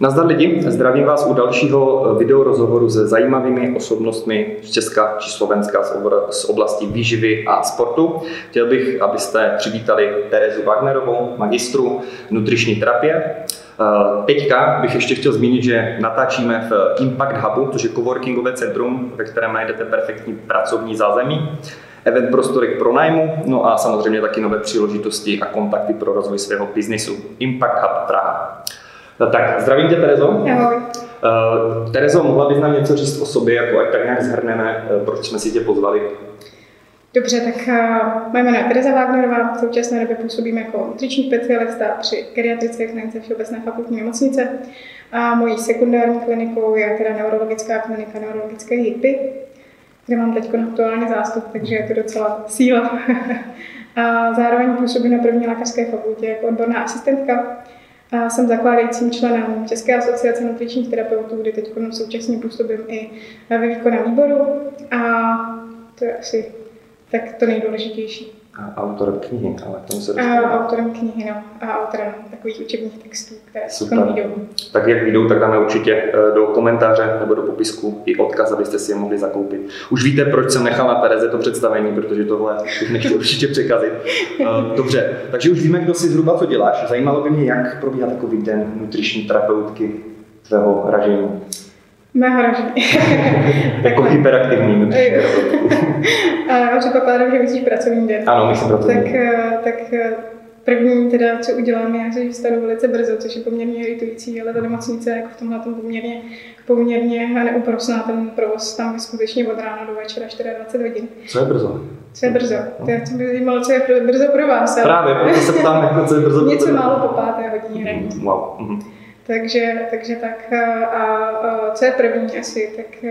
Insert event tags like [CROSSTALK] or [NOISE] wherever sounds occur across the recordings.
Nazdar lidi, zdravím vás u dalšího videorozhovoru se zajímavými osobnostmi z Česka či Slovenska z oblasti výživy a sportu. Chtěl bych, abyste přivítali Terezu Wagnerovou, magistru nutriční terapie. Teďka bych ještě chtěl zmínit, že natáčíme v Impact Hubu, což je coworkingové centrum, ve kterém najdete perfektní pracovní zázemí event prostory k pronájmu, no a samozřejmě taky nové příležitosti a kontakty pro rozvoj svého biznisu. Impact Hub Praha. No tak, zdravím tě, Terezo. Ahoj. Uh, Terezo, mohla bys nám něco říct o sobě, jako ať tak nějak zhrneme, uh, proč jsme si tě pozvali? Dobře, tak uh, moje jméno je Tereza Wagnerová, v současné době působím jako nutriční specialista při geriatrické klinice Všeobecné fakultní nemocnice. A mojí sekundární klinikou je teda neurologická klinika neurologické HIPy, kde mám teď aktuální zástup, takže je to docela síla. [LAUGHS] a zároveň působím na první lékařské fakultě jako odborná asistentka a jsem zakládajícím členem České asociace nutričních terapeutů, kde teď současně působím i ve výkonném výboru. A to je asi tak to nejdůležitější. A autorem knihy, ale tomu se A autorem knihy, no. A autorem takových učebních textů, které Super. vyjdou. Tak jak vyjdou, tak dáme určitě eh, do komentáře nebo do popisku i odkaz, abyste si je mohli zakoupit. Už víte, proč jsem nechal na Tereze to představení, protože tohle bych nechtěl [LAUGHS] určitě překazit. Eh, dobře, takže už víme, kdo si zhruba co děláš. Zajímalo by mě, jak probíhá takový den nutriční terapeutky tvého ražení. Mého ražení. jako hyperaktivní [LAUGHS] A předpokládám, že myslíš pracovní den. Ano, myslím pracovní tak, eh, tak První teda, co udělám, je, že vstanu velice brzo, což je poměrně iritující, ale ta nemocnice je jako v tomhle tom poměrně, poměrně neúprosná. Ten provoz tam je skutečně od rána do večera 24 hodin. Co je brzo? Co je brzo? To je, co by zajímalo, co je brzo pro vás. Právě, proto se ptám, jako co je brzo [LAUGHS] Něco málo po páté hodině. Mm, wow. Mm-hmm. Takže, takže tak. A, a co je první asi? Tak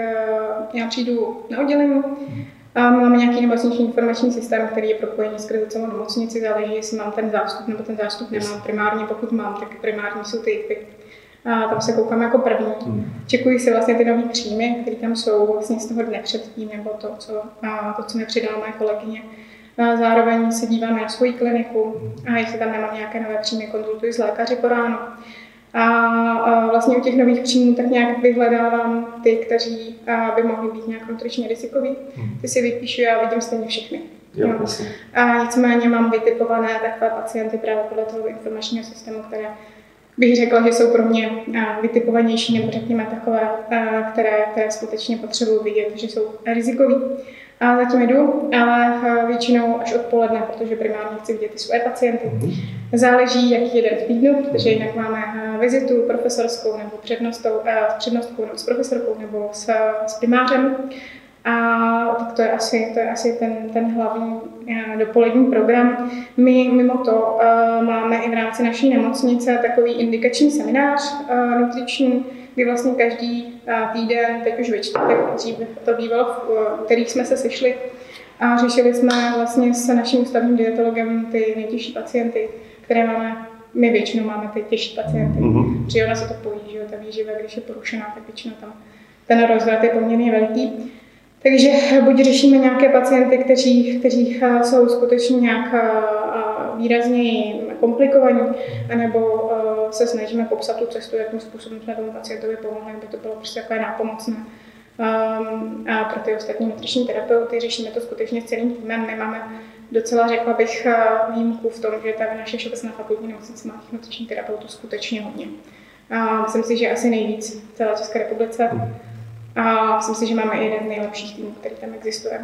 já přijdu na oddělení, a máme nějaký nemocniční informační systém, který je propojený skrze celou nemocnici, záleží, jestli mám ten zástup nebo ten zástup nemám. Primárně, pokud mám, tak primární jsou ty, ty a tam se koukám jako první. Hmm. Čekuji si vlastně ty nové příjmy, které tam jsou vlastně z toho dne předtím, nebo to, co, a to, co mi přidala moje kolegyně. A zároveň se dívám na svoji kliniku a jestli tam nemám nějaké nové příjmy, konzultuji s lékaři po ránu. A, a vlastně u těch nových příjmů tak nějak vyhledávám ty, kteří by mohli být nějak nutričně rizikoví. Hmm. Ty si vypíšu, já vidím stejně všechny. Jo, no. A nicméně mám vytipované takové pacienty právě podle toho informačního systému, které bych řekla, že jsou pro mě vytipovanější, nebo řekněme takové, které, které skutečně potřebuji vidět, že jsou rizikoví. A zatím jdu, ale eh, většinou až odpoledne, protože primárně chci vidět ty své pacienty. Mm-hmm. Záleží, jaký je den v týdnu, protože jinak máme eh, vizitu profesorskou nebo přednostou, eh, s přednostkou nebo s profesorkou nebo s, s primářem. A tak to je asi, to je asi ten, ten hlavní dopolední program. My mimo to máme i v rámci naší nemocnice takový indikační seminář nutriční, kdy vlastně každý eh, týden, teď už ve čtvrtek, dřív to bývalo, v kterých jsme se sešli a řešili jsme vlastně s naším ústavním dietologem ty nejtěžší pacienty, které máme my většinou máme ty těžší pacienty. Mm-hmm. Protože ona se to pojí, že jo, ta výživa, když je porušená, tak většinou tam ten rozvrat je poměrně velký. Takže buď řešíme nějaké pacienty, kteří, kteří eh, jsou skutečně nějak eh, výrazně komplikovaní, anebo se snažíme popsat tu cestu, jakým způsobem jsme tomu pacientovi pomohli, aby to bylo prostě takové nápomocné. Um, a pro ty ostatní nutriční terapeuty řešíme to skutečně s celým týmem. My máme docela, řekla bych, eh, výjimku v tom, že ta naše všeobecná fakultní nemocnice má těch nutričních terapeutů skutečně hodně. A myslím si, že asi nejvíc v celé České republice. A myslím si, že máme i jeden z nejlepších týmů, který tam existuje.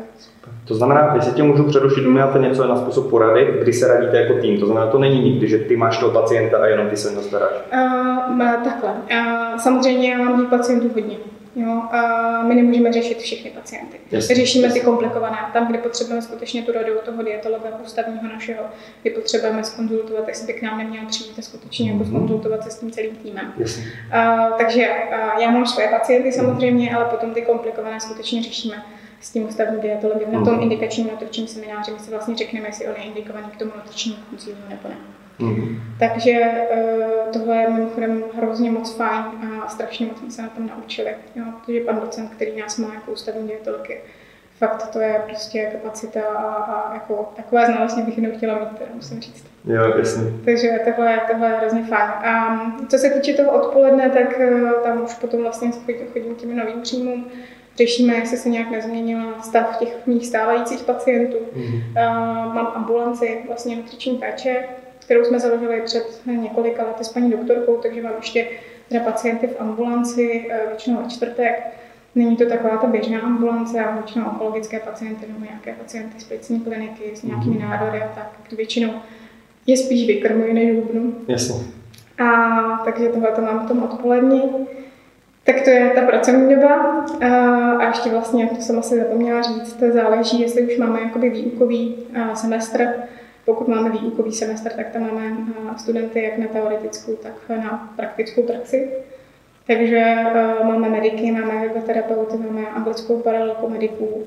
To znamená, jestli tě můžu přerušit, máte něco na způsob porady, kdy se radíte jako tým. To znamená, to není nikdy, že ty máš toho pacienta a jenom ty se o staráš. Uh, takhle. Uh, samozřejmě já mám těch pacientů hodně. Jo, a my nemůžeme řešit všechny pacienty. Jasně, Řešíme jasně. ty komplikované. Tam, kde potřebujeme skutečně tu radu toho dietologa ústavního našeho, kdy potřebujeme skonzultovat, jestli by k nám neměl přijít a skutečně mm-hmm. jako skonzultovat se s tím celým týmem. A, takže a, já mám svoje pacienty samozřejmě, ale potom ty komplikované skutečně řešíme s tím ústavním dietologem. Na tom mhm. indikačním nutričním semináři my si vlastně řekneme, jestli on je indikovaný k tomu nutričnímu konzílu nebo ne. Mm-hmm. Takže uh, tohle je mimochodem hrozně moc fajn a strašně moc jsme se na tom naučili. Jo? Protože pan docent, který nás má jako ústavní je fakt to je prostě kapacita a, a jako takové znalosti bych jenom chtěla mít, teda musím říct. Jo, jasně. Takže tohle, tohle je hrozně fajn. A co se týče toho odpoledne, tak eh, tam už potom vlastně chodím, chodím těmi novým příjmům. Řešíme, jestli se nějak nezměnil stav těch mých stávajících pacientů. Mm-hmm. mám ambulanci vlastně nutriční péče, kterou jsme založili před několika lety s paní doktorkou, takže mám ještě teda pacienty v ambulanci, eh, většinou ve čtvrtek. Není to taková ta běžná ambulance, ale většinou onkologické pacienty nebo nějaké pacienty z plicní kliniky s nějakými mm-hmm. nádory a tak. Většinou je spíš vykrmuji než hubnu. Jasně. A takže tohle to mám v tom odpolední. Tak to je ta pracovní doba. A ještě vlastně, to jsem asi zapomněla říct, to záleží, jestli už máme jakoby výukový semestr. Pokud máme výukový semestr, tak tam máme studenty jak na teoretickou, tak na praktickou praxi. Takže máme mediky, máme ergoterapeuty, máme anglickou paralelku mediků,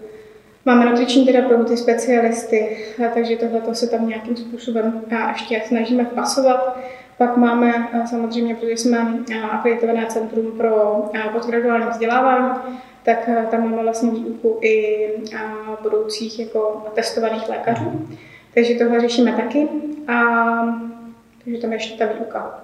Máme nutriční terapeuty, specialisty, takže tohle se tam nějakým způsobem ještě snažíme pasovat. Pak máme samozřejmě, protože jsme akreditované centrum pro postgraduální vzdělávání, tak tam máme vlastně výuku i budoucích jako testovaných lékařů. Takže tohle řešíme taky. A, takže tam je ještě ta výuka.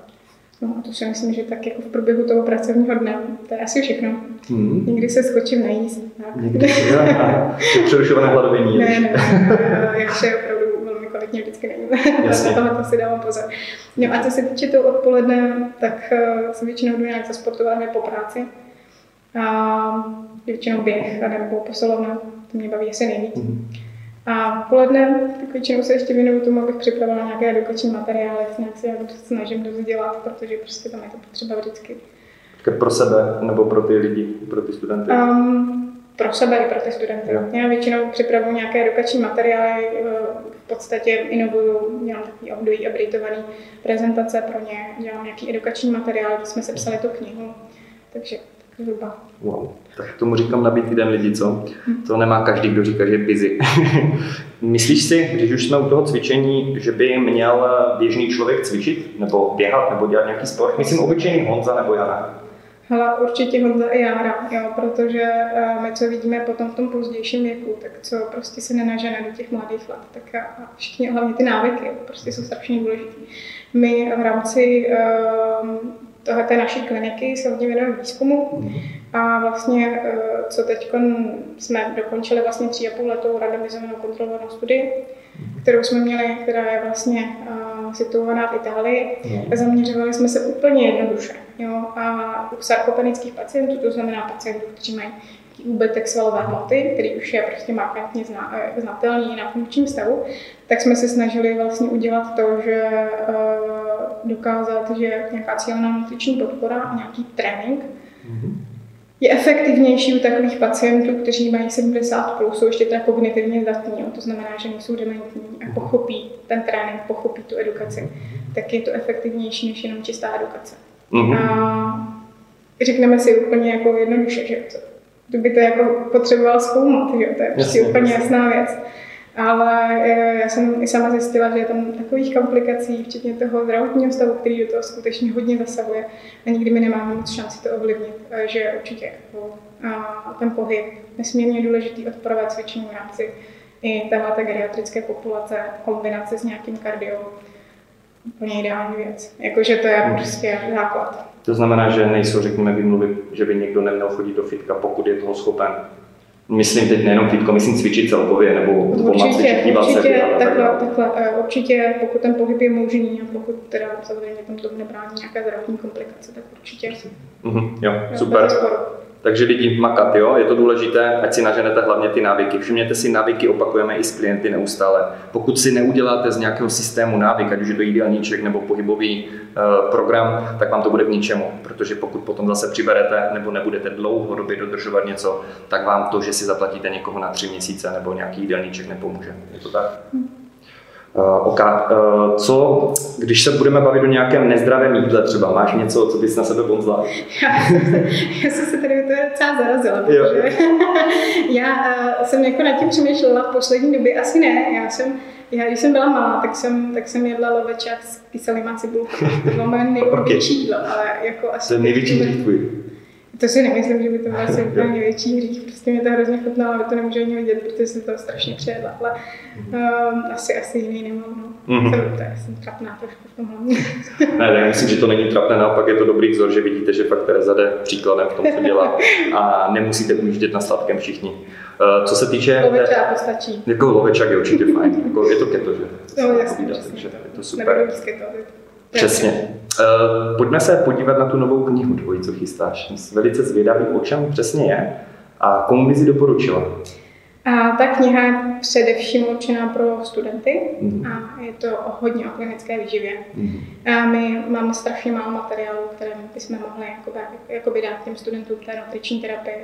No a to si myslím, že tak jako v průběhu toho pracovního dne, to je asi všechno. Hmm. Někdy se skočím najíst. Někdy, já, přerušované hladovění. Ne, ne, ne, ještě opravdu velmi kvalitně vždycky není. [LAUGHS] Jasně. tohle to si dávám pozor. No a co se týče toho odpoledne, tak uh, se většinou jdu nějak zasportovat po práci. A většinou běh nebo posilovna, to mě baví asi nejvíc. Hmm. A poledne tak většinou se ještě věnuju tomu, abych připravila nějaké edukační materiály, nějak se jak snažím dělat, protože prostě tam je to potřeba vždycky. Pro sebe nebo pro ty lidi, pro ty studenty? Um, pro sebe i pro ty studenty. Jo. Já většinou připravuju nějaké edukační materiály, eh, v podstatě inovuju, dělám takový období abritovaný prezentace pro ně, dělám nějaký edukační materiál, kde jsme sepsali tu knihu. Takže zhruba. Wow. Tak tomu říkám nabít den lidi, co? To nemá každý, kdo říká, že je busy. [LAUGHS] Myslíš si, když už jsme u toho cvičení, že by měl běžný člověk cvičit, nebo běhat, nebo dělat nějaký sport? Myslím obyčejný Honza nebo Jana. Hele, určitě Honza i Jára, jo, protože uh, my, co vidíme potom v tom pozdějším věku, tak co prostě se nenažene do těch mladých let, tak a všichni, hlavně ty návyky, prostě jsou strašně důležité. My v rámci uh, tohle té naší kliniky se hodně věnujeme výzkumu mm-hmm. a vlastně, eh, co teď jsme dokončili vlastně tři a půl letou randomizovanou kontrolovanou studii, mm-hmm. kterou jsme měli, která je vlastně uh, situovaná v Itálii. Mm-hmm. Zaměřovali jsme se úplně jednoduše. Jo? A u sarkopenických pacientů, to znamená pacientů, kteří mají úbytek svalové hmoty, který už je prostě markantně eh, znatelný na funkčním stavu, tak jsme se snažili vlastně udělat to, že dokázat, že nějaká cílená nutriční podpora a nějaký trénink mm-hmm. je efektivnější u takových pacientů, kteří mají 70 plus, jsou ještě teda kognitivně zdatní, to znamená, že nejsou dementní a mhm. pochopí ten trénink, pochopí tu edukaci, mhm. tak je to efektivnější než jenom čistá edukace. Mm-hmm. A řekneme si úplně jako jednoduše, že to, to by to jako potřeboval zkoumat, že to je prostě jasně, úplně jasná věc. Ale eh, já jsem i sama zjistila, že je tam takových komplikací, včetně toho zdravotního stavu, který do toho skutečně hodně zasahuje. A nikdy mi nemáme moc šanci to ovlivnit, eh, že určitě jako, a ten pohyb nesmírně důležitý odporové cvičení v rámci i téhle geriatrické populace, kombinace s nějakým kardio, úplně ideální věc. Jakože to je hmm. prostě základ. To znamená, že nejsou, řekněme, vymluvy, že by někdo neměl chodit do fitka, pokud je toho schopen. Myslím teď nejenom fitko, myslím cvičit celkově, nebo určitě, cvičit, dívat určitě, se, takhle, takhle, eh, určitě, pokud ten pohyb je možný a pokud teda samozřejmě tam tomu nebrání nějaké zdravotní komplikace, tak určitě. Mm-hmm, jo, super. Takže lidi makat, jo, je to důležité, ať si naženete hlavně ty návyky. Všimněte si, návyky opakujeme i s klienty neustále. Pokud si neuděláte z nějakého systému návyk, ať už je to jídelníček nebo pohybový uh, program, tak vám to bude k ničemu, protože pokud potom zase přiberete nebo nebudete dlouhodobě dodržovat něco, tak vám to, že si zaplatíte někoho na tři měsíce nebo nějaký jídelníček nepomůže. Je to tak? Hmm. Uh, OK. Uh, co, když se budeme bavit o nějakém nezdravém jídle třeba, máš něco, co bys na sebe bonzla? Já, [LAUGHS] já jsem se tady to docela zarazila, protože [LAUGHS] já uh, jsem jako nad tím přemýšlela v poslední době, asi ne, já jsem já, když jsem byla malá, tak jsem, tak jsem jedla lovečák s kyselýma cibulkou. To bylo moje [LAUGHS] největší jídlo, ale jako asi... To je největší tvůj. To si nemyslím, že by to bylo asi [LAUGHS] úplně největší hřích, prostě mě to hrozně chutnalo, ale to nemůžu ani vidět, protože jsem to strašně přejedla, ale um, asi, asi jiný nemám. No. Mm-hmm. Jsem, to jsem trapná trošku v tomhle. ne, ne, myslím, že to není trapné, naopak je to dobrý vzor, že vidíte, že fakt Tereza jde příkladem v tom, co dělá a nemusíte ujíždět na sladkém všichni. Uh, co se týče... Lovečák postačí. Jako lovečák je určitě fajn, jako je to keto, že? No jasně, takže je to super. Přesně. Uh, pojďme se podívat na tu novou knihu tvoji, co chystáš. Jsem velice zvědavý, o čem přesně je a komu bys ji doporučila. A ta kniha je především určená pro studenty mm. a je to hodně o klinické výživě. Mm. A my máme strašně málo materiálu, které bychom mohli jakoby, jakoby dát těm studentům té nutriční terapie,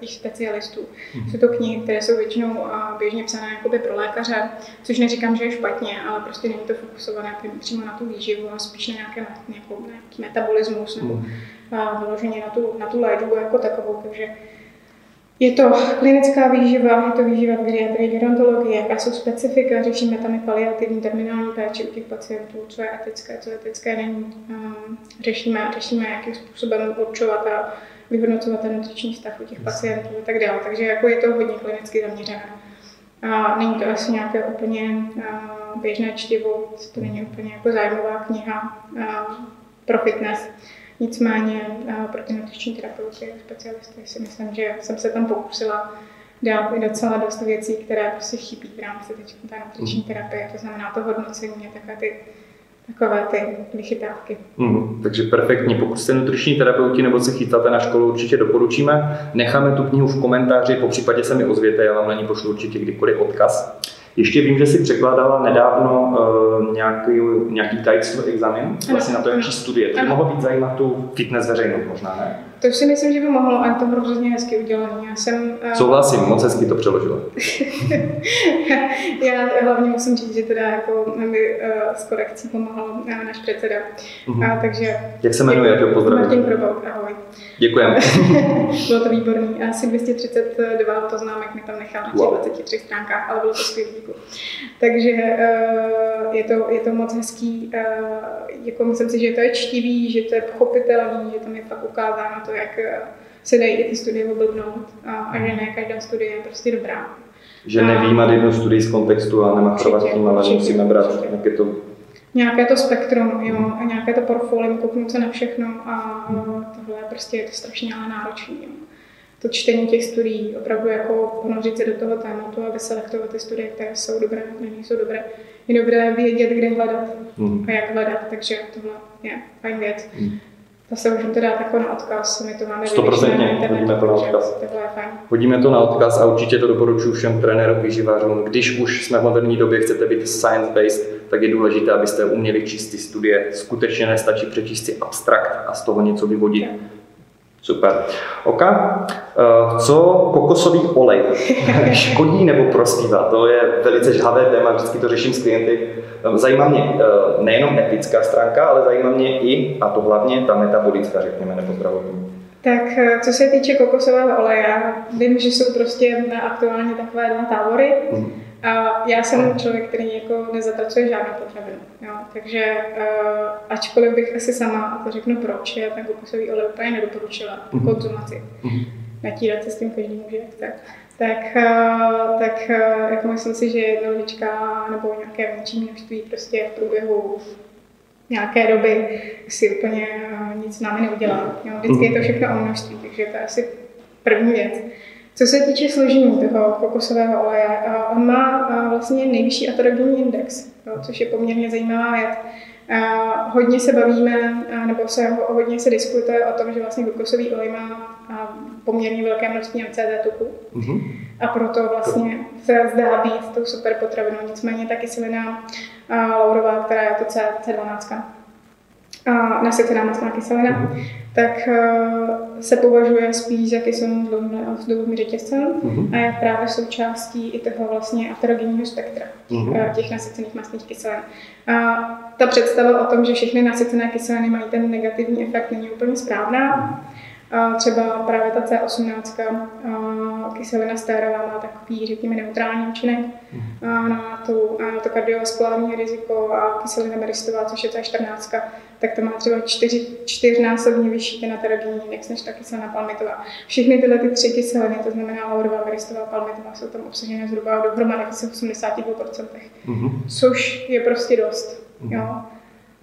těch specialistů. Mm. Jsou to knihy, které jsou většinou běžně psané jakoby pro lékaře, což neříkám, že je špatně, ale prostě není to fokusované přímo na tu výživu, ale spíš na nějaké, nějakou, nějaký metabolismus nebo mm. vyloženě na tu, na tu léčbu jako takovou. Takže je to klinická výživa, je to výživa v geriatrii, gerontologii, jaká jsou specifika, řešíme tam i paliativní terminální péči u těch pacientů, co je etické, co etické není. Um, řešíme, řešíme, jakým způsobem určovat a vyhodnocovat ten nutriční stav u těch pacientů a tak dále. Takže jako je to hodně klinicky zaměřené. A není to asi nějaké úplně uh, běžné čtivo, to není úplně jako zájmová kniha uh, pro fitness. Nicméně eh, pro ty nutriční terapeuty a specialisty si myslím, že jsem se tam pokusila dát i docela dost věcí, které prostě chybí v rámci té nutriční mhm. terapie, to znamená to hodnocení a takové ty takové ty vychytávky. Mm, takže perfektní. Pokud jste nutriční terapeuti nebo se chytáte na školu, určitě doporučíme. Necháme tu knihu v komentáři, po případě se mi ozvěte, já vám na ní pošlu určitě kdykoliv odkaz. Ještě vím, že si překládala nedávno uh, nějaký, nějaký Titles examen, vlastně na to, jaký studie. To by mohlo být zajímat tu fitness veřejnost možná, ne? To si myslím, že by mohlo, a to bylo hrozně hezky udělané. Já jsem... Uh... Souhlasím, moc hezky to přeložila. [LAUGHS] já hlavně musím říct, že teda jako mi uh, s korekcí pomáhal uh, náš předseda. Uh-huh. A, takže... Jak se jmenuje, to pozdravím. Martin Probouk, ahoj. Děkujeme. [LAUGHS] bylo to výborný. Asi 232 poznámek mi tam nechal na těch wow. 23 stránkách, ale bylo to skvělý. Takže uh, je, to, je to moc hezký. Uh, jako myslím si, že to je čtivý, že to je pochopitelný, že tam je fakt ukázáno to, jak eh, se dají i ty studie oblbnout a, a že ne každá studie je prostě dobrá. Že nevýjímat jednu studii z kontextu a nemachrovat tím, ale musíme brát nějaké to nějaké to spektrum, jo, a nějaké to portfolio, kouknout se na všechno a tohle prostě je to strašně ale náročné. To čtení těch studií, opravdu jako ponořit se do toho tématu a vyselektovat ty studie, které jsou dobré, nejsou dobré. Je dobré vědět, kde hledat mm. a jak hledat, takže tohle je fajn věc. Mm. Zase můžeme to dát jako na odkaz, my to máme 100% hodíme to na odkaz. Hodíme to na odkaz a určitě to doporučuji všem trenérům, výživářům. Když už jsme v moderní době, chcete být science-based, tak je důležité, abyste uměli číst ty studie. Skutečně nestačí přečíst si abstrakt a z toho něco vyvodit. Super. Oka, eh, co kokosový olej? [LAUGHS] Škodí nebo prospívá? To je velice žhavé téma, vždycky to řeším s klienty. Eh, zajímá mě eh, nejenom etická stránka, ale zajímá mě i, a to hlavně, ta metabolická, řekněme, nebo zdravotní. Tak co se týče kokosového oleje, vím, že jsou prostě aktuálně takové dva tábory. Mm. A já jsem člověk, který jako nezatracuje žádnou potravinu. Jo? Takže uh, ačkoliv bych asi sama, a to řeknu proč, já ten kokosový olej úplně nedoporučila mm-hmm. konzumaci. Mm-hmm. Natírat se s tím každý může, jak tak. Tak, uh, tak uh, jako myslím si, že jedna lička nebo nějaké větší množství prostě v průběhu nějaké doby si úplně uh, nic s námi neudělá. Jo? Vždycky je to všechno o množství, takže to je asi první věc. Co se týče složení toho kokosového oleje, on má vlastně nejvyšší atrogenní index, což je poměrně zajímavá věc. Hodně se bavíme, nebo se hodně se diskutuje o tom, že vlastně kokosový olej má poměrně velké množství MCT tuku mhm. a proto vlastně se zdá být tou super potravinou. Nicméně ta kyselina laurová, která je to C12 a nasycená masná kyselina, mm-hmm. tak uh, se považuje spíš za kyselinu s dlouhým řetězcem mm-hmm. a je právě součástí i toho vlastně aterogenního spektra mm-hmm. uh, těch nasycených masných kyselin. A ta představa o tom, že všechny nasycené kyseliny mají ten negativní efekt, není úplně správná. A třeba právě ta C18, kyselina stérová, má takový, řekněme, neutrální účinek na, tu, na to kardiovaskulární riziko a kyselina meristová, což je C14, tak to má třeba čtyři, čtyřnásobně vyšší ten aterogenní index než ta kyselina palmitová. Všechny tyhle ty tři kyseliny, to znamená laurová, meristová, palmitová, jsou tam obsažené zhruba dohromady asi 82%, mm-hmm. což je prostě dost. Mm-hmm. Jo.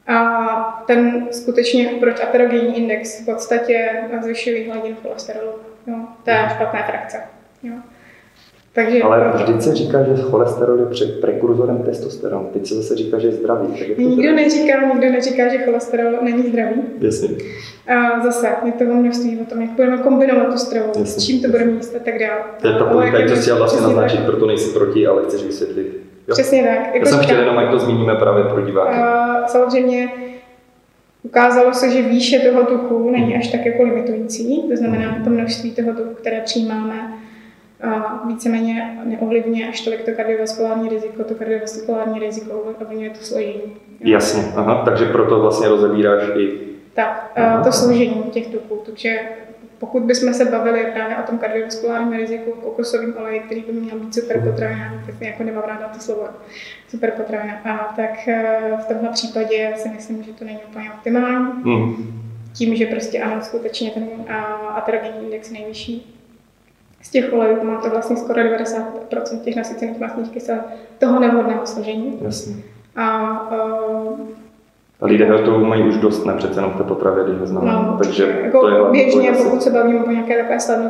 A ten skutečně, proč aterogenní index v podstatě zvyšuje hladinu cholesterolu. Jo. To je špatná frakce. Jo. Takže, Ale vždyť se říká, že cholesterol je před prekurzorem testosteronu. Teď se zase říká, že je zdravý. Tak je nikdo teda? neříká, nikdo neříká, že cholesterol není zdravý. Jasně. A zase je to o množství o tom, jak budeme kombinovat tu stravu, Jasně. s čím to budeme jíst a tak dále. To je ta politika, to chtěla vlastně naznačit, proto nejsi proti, ale chceš vysvětlit. Jo. Přesně tak. Jako Já jsem chtěl jenom, jak to zmíníme právě pro diváky. A, samozřejmě Ukázalo se, že výše toho tuku není až tak jako limitující, to znamená to množství toho tuku, které přijímáme, a víceméně neovlivňuje až tolik to kardiovaskulární riziko, to kardiovaskulární riziko ovlivňuje to složení. Jasně, aha, takže proto vlastně rozebíráš i... Tak, aha. to složení těch tuků, takže pokud bychom se bavili právě o tom kardiovaskulárním riziku kokosovým oleji, který by měl být superpotravina, tak jako nemám ráda to slovo superpotravina, a tak e, v tomhle případě si myslím, že to není úplně optimální. Mm. Tím, že prostě ano, skutečně ten aterogenní index je nejvyšší, z těch olejů má to vlastně skoro 90% těch nasycených mastných kysel toho nevhodného složení. Jasně. A, uh, a lidé to mají už dost, ne přece jenom v té potravě, když ho známe. No, Takže jako to je běžně, pokud se bavíme o nějaké takové snadno,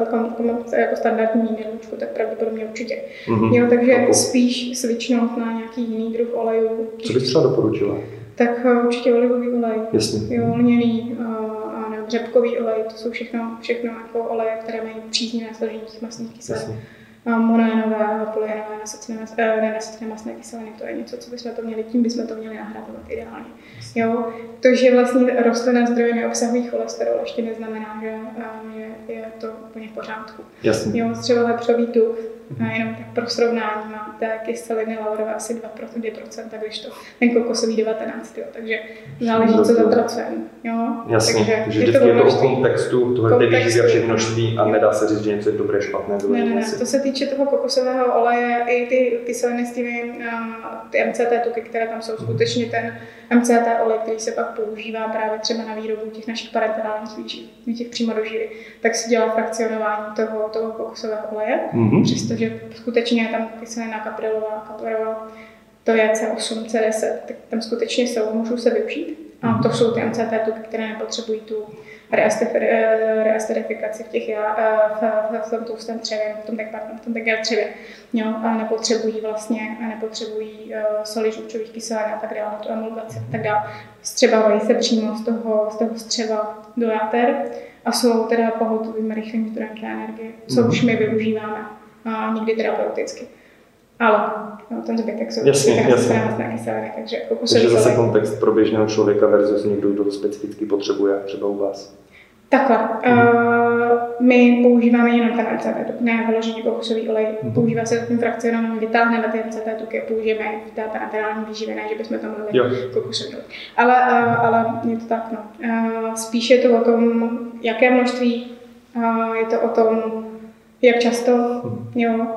jako standardní jídelníčku, tak pravděpodobně určitě. Mm-hmm. Jo, takže Chápu. spíš svičnout na nějaký jiný druh olejů. Co bys třeba doporučila? Tak uh, určitě olivový olej. Jasně. Jo, lněný, uh, řepkový olej, to jsou všechno, všechno jako oleje, které mají příznivé složení těch masných kyselin. Monoenové, polyenové, nenasycené masné kyseliny, to je něco, co bychom to měli, tím bychom to měli nahradovat ideálně. Jo? To, že vlastně rostlinné zdroje neobsahují cholesterol, ještě neznamená, že je, je to úplně v pořádku. Jasně. Jo, třeba vepřový tuk, a jenom tak pro srovnání má té kyseliny laurové asi 2%, 2% když to ten kokosový 19, jo, takže záleží, co zapracujeme. Jo? Jasně, takže, takže je to, je to o kontextu, tohle výživy a množství a nedá se říct, že něco je dobré, špatné. Ne, ne, ne, to se týče toho kokosového oleje, i ty kyseliny s těmi, ty MCT tuky, které tam jsou, skutečně ten MCT olej, který se pak používá právě třeba na výrobu těch našich parenterálních výživ, těch přímo do živy, tak se dělá frakcionování toho, toho kokosového oleje, mm-hmm. přestože skutečně je tam kyselina kaprilová, kaprilová, to je C8, C10, tak tam skutečně jsou, můžou se využít. A to jsou ty MCT tuky, které nepotřebují tu reasterifikaci v, těch, eh, v, v, tom tlustém třevě, v tom, pardon, v tom třevě. Jo, a nepotřebují vlastně, a nepotřebují uh, soli žlučových kyselin a tak dále, tu emulgaci a tak dále. Střebávají se přímo z toho, z toho střeva do játer a jsou teda pohotovým rychlým zdrojem energie, co už my využíváme, a někdy terapeuticky. Ale no, ten zbytek jsou jasně, jasně. kyseliny, takže jako Takže zase kontext pro běžného člověka versus někdo, kdo to specificky potřebuje, třeba u vás. Takhle. Uh, my používáme jenom ten MCT, ne vyloženě kokosový olej. Mm-hmm. Používá se tím frakcionálně, vytáhneme ty MCT tuky a použijeme v té parenterální výživě, ne, že bychom tam měli kokosový olej. Ale, uh, ale je to tak, no. Uh, spíš je to o tom, jaké množství, uh, je to o tom, jak často, mm-hmm. jo.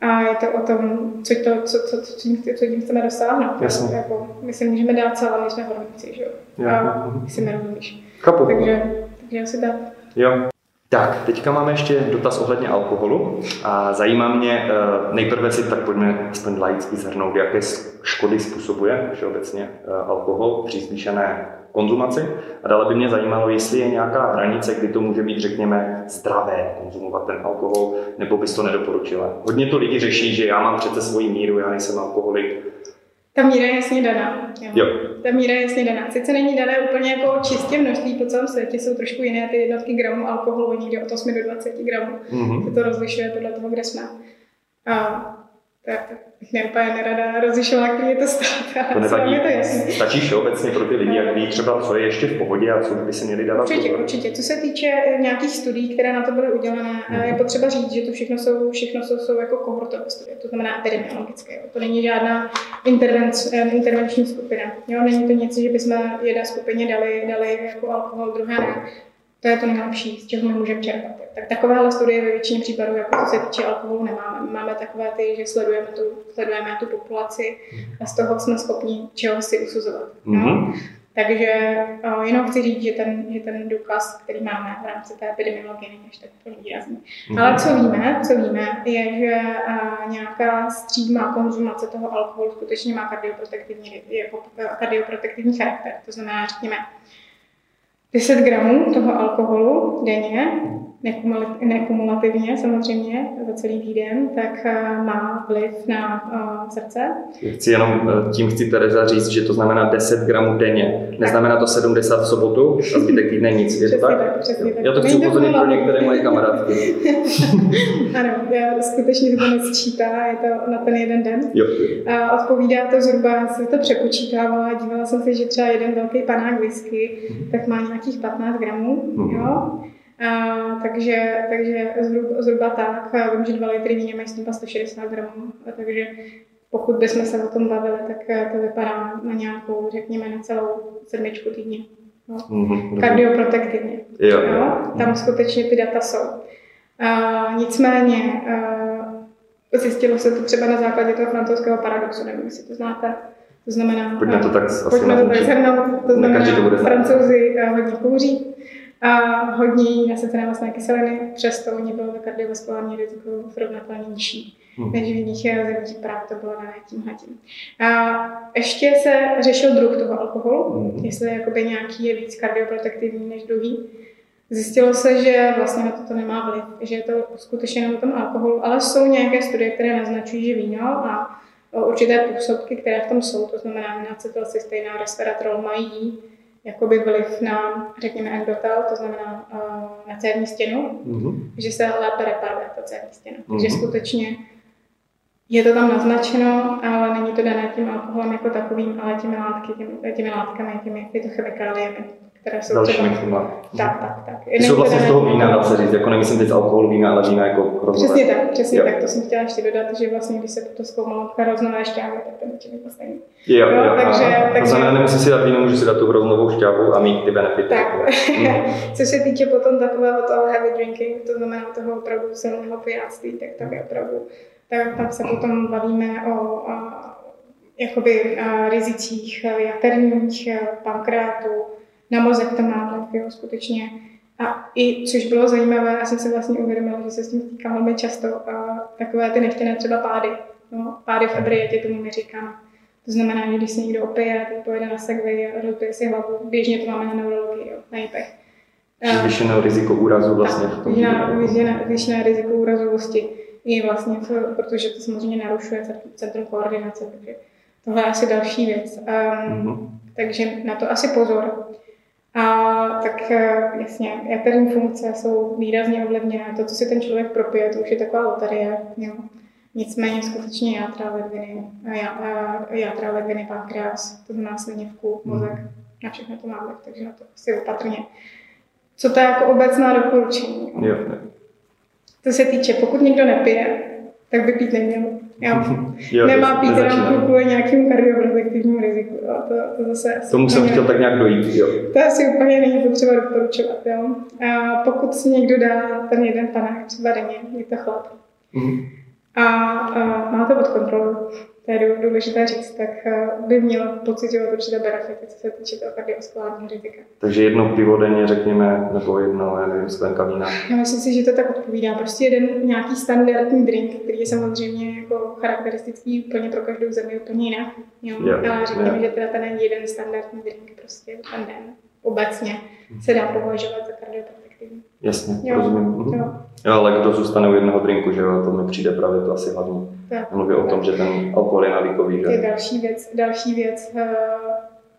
A je to o tom, co, to, co, co, co, tím, co tím chceme dosáhnout. Jasně. Jako, my si můžeme dát celé, my jsme hodníci, že jo. A, my si nerozumíš. Chápu. Takže takže asi tak. Jo. Tak, teďka máme ještě dotaz ohledně alkoholu a zajímá mě, eh, nejprve si tak pojďme aspoň laicky zhrnout, jaké škody způsobuje všeobecně eh, alkohol při zvýšené konzumaci. A dále by mě zajímalo, jestli je nějaká hranice, kdy to může být, řekněme, zdravé konzumovat ten alkohol, nebo bys to nedoporučila. Hodně to lidi řeší, že já mám přece svoji míru, já nejsem alkoholik, ta míra je jasně daná. Jo. jo. Ta míra je jasně daná. Sice není dané úplně jako čistě množství po celém světě, jsou trošku jiné ty jednotky gramů alkoholu, někde od 8 do 20 gramů. Mm-hmm. Se to rozlišuje podle toho, kde jsme. A tak bych mě úplně nerada rozlišovala, který je to stát. To nevadí. To. Stačí všeobecně pro ty lidi, jak ví třeba, co je ještě v pohodě a co by se měli dávat. Určitě, určitě. Co se týče nějakých studií, které na to byly udělané, mm. je potřeba říct, že to všechno jsou, všechno jsou, jsou jako kohortové studie, to znamená epidemiologické. Jo. To není žádná intervenc, eh, intervenční skupina. Jo. Není to nic, že bychom jedné skupině dali, dali jako alkohol, druhé ne To je to nejlepší, z čeho my můžeme čerpat. Tak takovéhle studie ve většině případů, jako co se týče alkoholu, nemáme. Máme takové ty, že sledujeme tu, sledujeme tu populaci a z toho jsme schopni čeho si usuzovat. Mm-hmm. Takže uh, jenom chci říct, že ten, že ten důkaz, který máme v rámci té epidemiologie, není až tak výrazný. Mm-hmm. Ale co víme, co víme, je, že uh, nějaká střídmá konzumace toho alkoholu skutečně má kardioprotektivní, jako, kardioprotektivní charakter. To znamená, řekněme, 10 gramů toho alkoholu denně nekumulativně samozřejmě za celý týden, tak eh, má vliv na uh, srdce. Chci jenom, eh, tím chci Tereza říct, že to znamená 10 gramů denně. Neznamená to 70 v sobotu a zbytek týdne nic. Je to tak? tak? Přesně tak. Já to chci upozornit pro některé moje kamarádky. [LAUGHS] ano, já skutečně to nesčítá, je to na ten jeden den. Jo. A odpovídá to zhruba, se to přepočítávala, dívala jsem se, že třeba jeden velký panák whisky, mm. tak má nějakých 15 gramů, mm. jo. A, takže, takže zhruba, zhruba tak. A vím, že 2 litry víně mají 160 gramů, a takže pokud bychom se o tom bavili, tak eh, to vypadá na nějakou, řekněme, na celou sedmičku týdně. No. Mm-hmm. Kardioprotektivně. Jo, jo. Tam skutečně ty data jsou. A, nicméně a, zjistilo se to třeba na základě toho francouzského paradoxu, nevím, jestli to znáte. To znamená, pojďme to tak pojďme to tak zhrnout, to znamená, to francouzi hodně kouří, a hodně jí nasycené masné kyseliny, přesto oni bylo to kardiovaskulární riziko srovnatelně nižší hmm. než v jiných zemích, právě to bylo dané tímhle tím. A ještě se řešil druh toho alkoholu, hmm. jestli jakoby nějaký je víc kardioprotektivní než druhý. Zjistilo se, že vlastně na to, to nemá vliv, že je to skutečně jenom o tom alkoholu, ale jsou nějaké studie, které naznačují, že víno a určité působky, které v tom jsou, to znamená acetylcystein a resveratrol, mají jakoby vliv na, řekněme, endotel, to znamená uh, na cévní stěnu, mm-hmm. že se lépe reparuje ta cévní stěna. Mm-hmm. Takže skutečně je to tam naznačeno, ale není to dané tím alkoholem jako takovým, ale těmi, látky, těmi, těmi látkami, těmi fytochemikáliemi které jsou Dalšími třeba... Tak, tak, tak. Ty jsou vlastně z toho vína, dá se říct, jako nemyslím teď alkohol vína, ale vína jako hrozové. Přesně tak, přesně jo. tak, to jsem chtěla ještě dodat, že vlastně, když se to zkoumalo hroznové šťávy, tak ten určitě to stejný. Jo, jo, jo takže, aha. takže... To znamená, nemusím si dát víno, můžu si dát tu hroznovou šťávu a mít ty benefity. Tak, mm. [LAUGHS] co se týče potom takového toho heavy drinking, to znamená toho opravdu silného pijáctví, tak tam je opravdu, tak tam se potom bavíme o, o jakoby rizicích jaterních, pankreatu, na mozek to má vliv, jo, skutečně. A i, což bylo zajímavé, já jsem si vlastně uvědomila, že se s tím týká velmi často, a takové ty nechtěné třeba pády, no, pády v ebrietě, tomu my říkáme. To znamená, že když se někdo opije, tak pojede na segway a rozbije si hlavu. Běžně to máme na neurologii, jo, na JPech. Zvýšené riziko úrazu vlastně v tom. Zvýšené riziko úrazovosti i vlastně, protože to samozřejmě narušuje centrum koordinace, takže tohle je asi další věc. Um, mm-hmm. Takže na to asi pozor. A tak eh, jasně, jaterní funkce jsou výrazně ovlivněné. To, co si ten člověk propije, to už je taková loterie. Jo. Nicméně skutečně játra, ledviny, játra, ledviny, pankreas, to znamená slinivku, mhm. mozek, na všechno to má vliv, takže na to asi opatrně. Co to je jako obecná doporučení? Jo. To se týče, pokud někdo nepije, tak by pít neměl. Jo. [LAUGHS] jo Nemá pít jenom kvůli nějakému kardioprotektivnímu riziku. Jo. To, to zase Tomu jsem chtěl tak nějak dojít. Jo. To asi úplně není potřeba doporučovat. Jo. A pokud si někdo dá ten jeden panák třeba denně, je to chlap. Mm. A, a má to pod kontrolou to je důležité říct, tak eh, by měl pocitovat určité benefity, co se týče toho kardiovaskulárního rizika. Takže jedno pivo denně, řekněme, nebo jedno, já nevím, sklenka vína. Já myslím si, že to tak odpovídá. Prostě jeden nějaký standardní drink, který je samozřejmě jako charakteristický úplně pro každou zemi úplně jinak. Jo? Yeah, Ale řekněme, yeah. že teda ten jeden standardní drink prostě ten den obecně se dá považovat za kardioprotektivní. Jasně, jo, rozumím. Mhm. Jo. jo. ale kdo zůstane u jednoho drinku, že jo, to mi přijde právě to asi hlavní. Mluví o tom, že ten alkohol je navykový. Že? Je další věc, další věc, eh,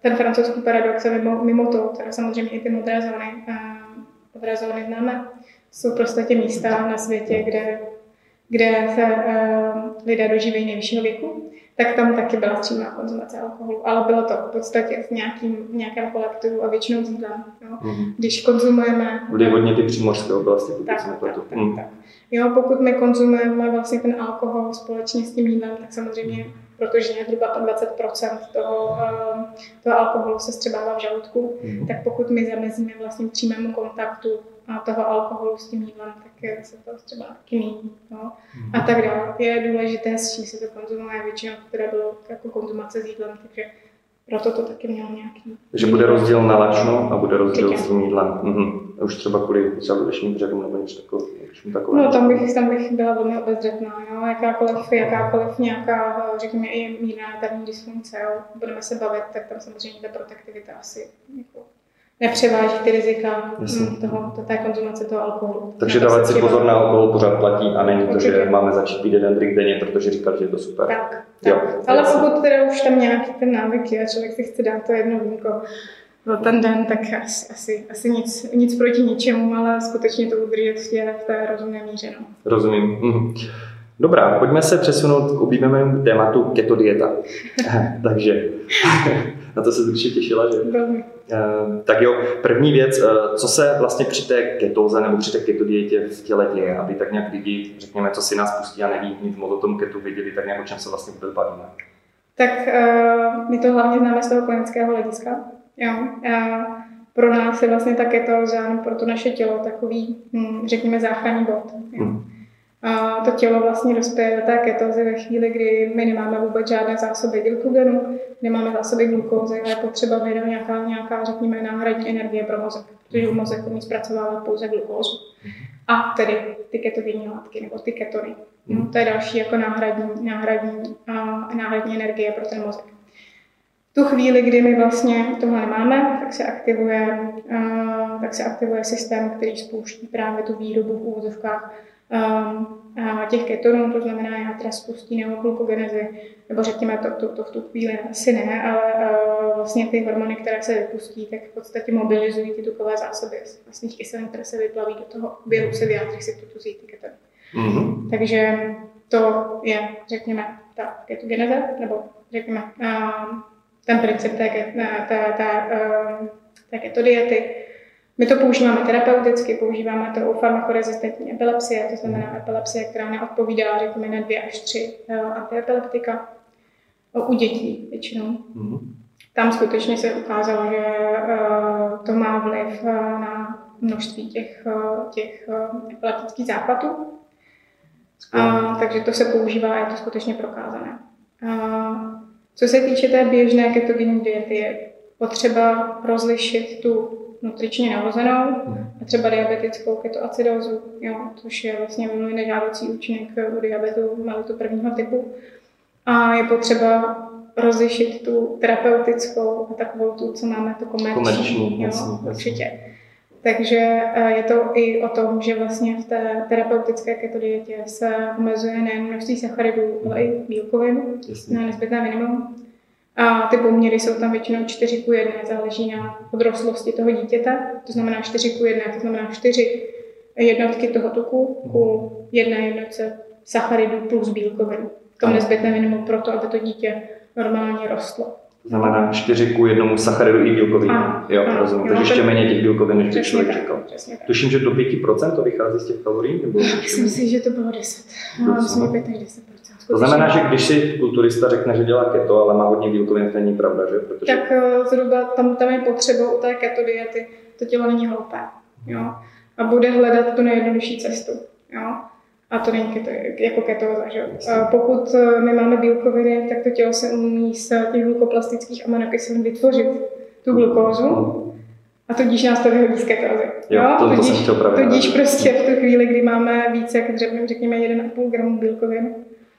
ten francouzský paradox je mimo, mimo to, teda samozřejmě i ty modré zóny, eh, modré zóny známe, jsou prostě místa na světě, kde, kde se uh, lidé dožívají nejvyššího věku tak tam taky byla střímá konzumace alkoholu, ale bylo to v podstatě v, nějakým, v nějakém kolektivu a většinou jídlem. Mm-hmm. Když konzumujeme... Byly hodně ty přímořské oblasti, pokud tak, tak, tak, mm. tak. Jo, pokud my konzumujeme vlastně ten alkohol společně s tím jídlem, tak samozřejmě protože zhruba 20% toho, uh, toho alkoholu se střebává v žaludku, mm. tak pokud my zamezíme vlastně přímému kontaktu a toho alkoholu s tím jídlem, tak se to třeba taky míní. No? Mm. A tak dále. Je důležité, s čím se to konzumuje, většinou které bylo jako konzumace s jídlem, takže proto to taky mělo nějaký... Takže bude rozdíl na lačno a bude rozdíl s tím jídlem. Mhm. Už třeba kvůli třeba břehům nebo něco takového. No tam bych, tam bych byla velmi obezřetná. Jo? Jakákoliv, jakákoliv nějaká, řekněme, i mírná terní dysfunkce, jo? budeme se bavit, tak tam samozřejmě ta protektivita asi jako nepřeváží ty rizika mm, toho, to, té konzumace toho alkoholu. Takže dávat si pozor na alkohol pořád platí a není to, že máme začít pít jeden drink denně, protože říkal, že je to super. Tak, tak. Jo, Ale jasný. pokud teda už tam nějaký ten návyk je a člověk si chce dát to jedno vínko no ten den, tak asi, asi, asi nic, nic proti ničemu, ale skutečně to udržet v té, v té rozumné míře. No. Rozumím. Mhm. Dobrá, pojďme se přesunout k oblíbenému tématu keto dieta. [LAUGHS] Takže na to se určitě těšila, že? Velmi. Uh, tak jo, první věc, uh, co se vlastně při té ketóze nebo při té keto dietě v těle děje, aby tak nějak lidi, řekněme, co si nás pustí a neví nic moc o tom ketu, viděli, tak nějak o čem se vlastně vůbec bavíme. Tak uh, my to hlavně známe z toho klinického hlediska. Jo. Uh, pro nás je vlastně ta ketóza, pro to naše tělo takový, hm, řekněme, záchranný bod. Jo. Hmm. A to tělo vlastně dospěje do té ketózy ve chvíli, kdy my nemáme vůbec žádné zásoby glykogenu, nemáme zásoby glukózy a je potřeba vydat nějaká, nějaká, řekněme, náhradní energie pro mozek, protože mozek umí zpracovávat pouze glukózu. A tedy ty ketogenní látky nebo ty ketony. No, to je další jako náhradní, náhradní, a, náhradní energie pro ten mozek. V tu chvíli, kdy my vlastně tohle nemáme, tak se aktivuje, tak se aktivuje systém, který spouští právě tu výrobu v úvozovkách um, těch ketonů, to znamená, já teda spustí neoglukogenezi, nebo řekněme to, to, to v tu chvíli asi ne, ale uh, vlastně ty hormony, které se vypustí, tak v podstatě mobilizují ty tukové zásoby vlastních kyselin, které se vyplaví do toho běhu se vyjádří si tutuzí ty ketony. Mm-hmm. Takže to je, řekněme, ta ketogeneze, nebo řekněme, uh, ten princip té, té, té, té, uh, té ketodiety. My to používáme terapeuticky, používáme to u farmakorezistentní epilepsie, to znamená epilepsie, která neodpovídá, řekněme, na dvě až tři uh, antiepileptika. U dětí většinou. Mm-hmm. Tam skutečně se ukázalo, že uh, to má vliv uh, na množství těch, těch epileptických zápatů. Uh, takže to se používá a je to skutečně prokázané. Uh, co se týče té běžné ketogenní diety, je potřeba rozlišit tu nutričně nahozenou a třeba diabetickou ketoacidózu, jo, což je vlastně velmi nežádoucí účinek u diabetu malitu prvního typu. A je potřeba rozlišit tu terapeutickou a takovou tu, co máme, tu komerční. komerční jo, jasný, určitě. Takže eh, je to i o tom, že vlastně v té terapeutické ketodietě se omezuje nejen množství sacharidů, ale i bílkovin na nezbytné minimum. A ty poměry jsou tam většinou 4 ku 1, záleží na odrostlosti toho dítěte, to znamená 4 ku 1, to znamená 4 jednotky toho tuku ku jedné jednotce sacharidů plus bílkovin. To nezbytné minimum pro to, aby to dítě normálně rostlo. To znamená 4 ku jednomu sacharidu i bílkovin. Jo, ano, rozumím. Takže ještě méně těch bílkovin, než by člověk čekal. Tuším, že do 5% to vychází z těch kalorií? Nebo Myslím si, že to bylo 10. No, myslím, 5 až 10 to znamená, že když si kulturista řekne, že dělá keto, ale má hodně bílkovin, to není pravda, že? Protože... Tak eh, zhruba tam, tam je potřeba u té keto diety, to tělo není hloupé. Jo? A bude hledat tu nejjednodušší cestu. Jo? A to není keto, jako ketóza. Že? A pokud eh, my máme bílkoviny, tak to tělo se umí z těch glukoplastických aminokyselin vytvořit tu glukózu a tudíž nás to vyhodí z ketózy. Jo, jo? To, tudíž, to tudíž prostě v tu chvíli, kdy máme více, jak řekněme 1,5 gramu bílkovin,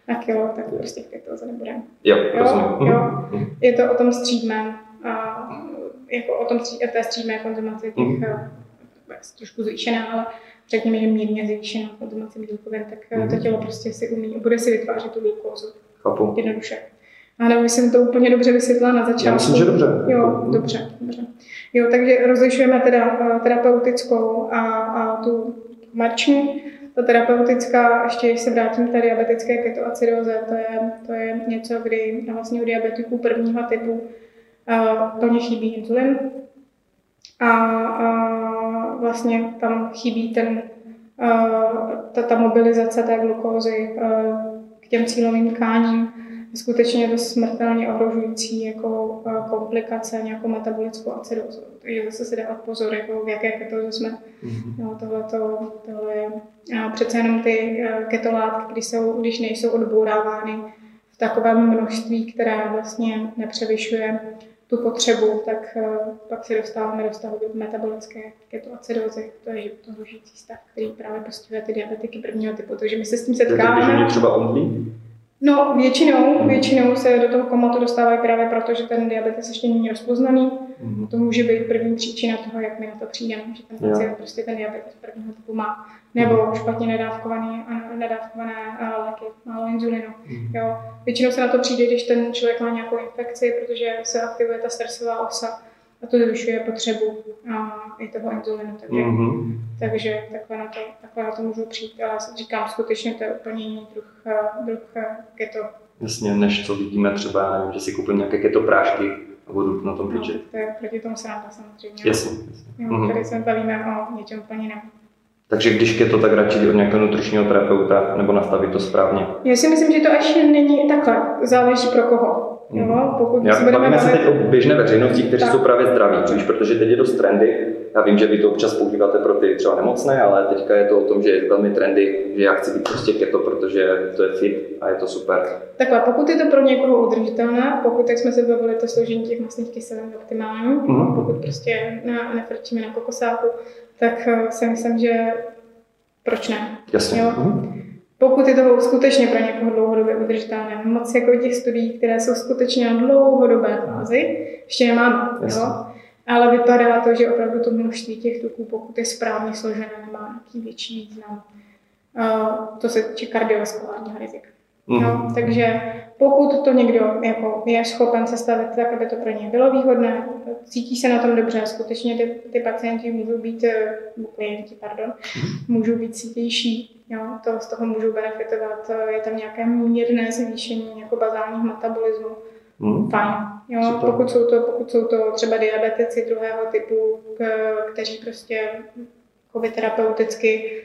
na kilo, tak prostě v ketóze nebudeme. Jo, jo, jo. Je to o tom střídmém, a jako o tom stří, té střídmé konzumaci těch, mm. trošku zvýšená, ale řekněme, že mírně zvýšená konzumace bílkovin, tak mm. to tělo prostě si umí, bude si vytvářet tu glukózu. Chápu. Jednoduše. A nebo jsem to úplně dobře vysvětlila na začátku. Já myslím, že dobře. Jo, dobře, dobře. Jo, takže rozlišujeme teda terapeutickou a, a tu marční ta terapeutická, ještě když se vrátím k diabetické ketoacidoze, to je, to je něco, kdy vlastně u diabetiků prvního typu plně chybí inzulin a uh, vlastně tam chybí ten, ta, ta mobilizace té glukózy k těm cílovým tkáním skutečně to smrtelně ohrožující jako komplikace, nějakou metabolickou acidózu. Takže zase si dávat pozor, jako v jaké ketoze jsme. Mm-hmm. No, tohle, to, tohle je a přece jenom ty ketolátky, když, jsou, když nejsou odbourávány v takovém množství, které vlastně nepřevyšuje tu potřebu, tak uh, pak se dostáváme do stavu metabolické ketoacidózy, to je životohlužící stav, který právě postihuje ty diabetiky prvního typu. Takže my se s tím setkáváme. Takže třeba omdlí? No, většinou, většinou se do toho komatu dostávají právě proto, že ten diabetes ještě není rozpoznaný. Mm-hmm. To může být první příčina toho, jak my na to přijdeme, že ten pacient prostě ten diabetes prvního typu má. Nebo mm-hmm. špatně nedávkované, nedávkované léky, málo inzulinu. Mm-hmm. Jo. Většinou se na to přijde, když ten člověk má nějakou infekci, protože se aktivuje ta stresová osa a to zvyšuje potřebu a, i toho inzulinu. Takže, mm-hmm. takže takhle, na to, takhle na to můžu přijít. Ale říkám, skutečně to je úplně jiný druh, druh keto. Jasně, než co vidíme třeba, nevím, že si koupím nějaké keto prášky budu na tom No, to je proti tomu se nám samozřejmě. Jasně. mm-hmm. Tady se bavíme o něčem úplně jiném. Takže když keto, tak radši od nějakého nutričního terapeuta nebo nastavit to správně. Já si myslím, že to ještě není takhle. Záleží pro koho. Jo, pokud Já, se budeme se teď o běžné veřejnosti, kteří tak. jsou právě zdraví, víš, protože teď je dost trendy. Já vím, že vy to občas používáte pro ty třeba nemocné, ale teďka je to o tom, že je velmi trendy, že já chci být prostě keto, protože to je fit a je to super. Takhle, pokud je to pro někoho udržitelné, pokud tak jsme se bavili to složení těch masných kyselin optimální, mm-hmm. pokud prostě ne, nefrčíme na kokosáku, tak eh, si myslím, že proč ne? Jasně. Jo? Mm-hmm. Pokud je to skutečně pro někoho dlouhodobě udržitelné, moc jako těch studií, které jsou skutečně na dlouhodobé fázi, ještě nemáme. Jo? Ale vypadá to, že opravdu to množství těch tuků, pokud je správně složené, nemá nějaký větší význam. Uh, to se týče kardiovaskulárního rizika. Mm. No, takže pokud to někdo jako je schopen sestavit tak, aby to pro ně bylo výhodné, cítí se na tom dobře, skutečně ty, ty pacienti můžou být, eh, klienti, pardon, mm. můžou být sítější, jo, to, z toho můžou benefitovat, eh, je tam nějaké mírné zvýšení jako bazálního metabolismu, mm. fajn. Jo, pokud, jsou to, pokud jsou to třeba diabetici druhého typu, kteří prostě covid terapeuticky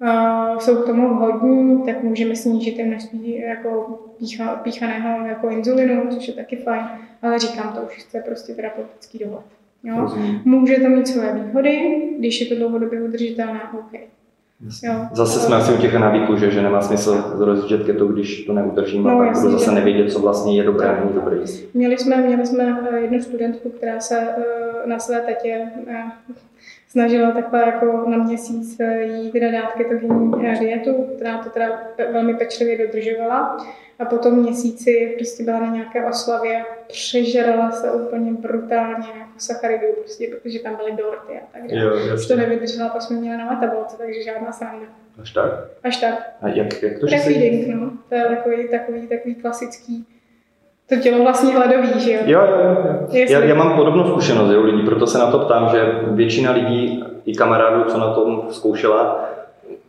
uh, jsou k tomu vhodní, tak můžeme snížit množství jako pícha, píchaného jako inzulinu, což je taky fajn, ale říkám, to už chce prostě terapeutický dohled. Jo? Může to mít své výhody, když je to dlouhodobě udržitelné, OK. Jo. Zase jsme asi u těch návyků, že, že nemá smysl rozjíždět keto, když to neudržím no, a pak budu zase nevědět, co vlastně je dobré a není dobré. Měli jsme, měli jsme eh, jednu studentku, která se eh, na své tetě snažila takhle jako na měsíc eh, jít na dát ketogenní dietu, která to teda velmi pečlivě dodržovala. A po tom měsíci prostě byla na nějaké oslavě, přežrala se úplně brutálně jako sacharidů, prostě, protože tam byly dorty a tak dále. Už to nevydržela, pak jsme měli na metabolce, takže žádná sranda. Až tak? Až tak. A jak, jak to, že Feeding, no. To je takový, takový, takový klasický to tělo vlastně hladový, že jo? Jo, jo, jo. Já, já mám podobnou zkušenost u lidí, proto se na to ptám, že většina lidí i kamarádů, co na tom zkoušela,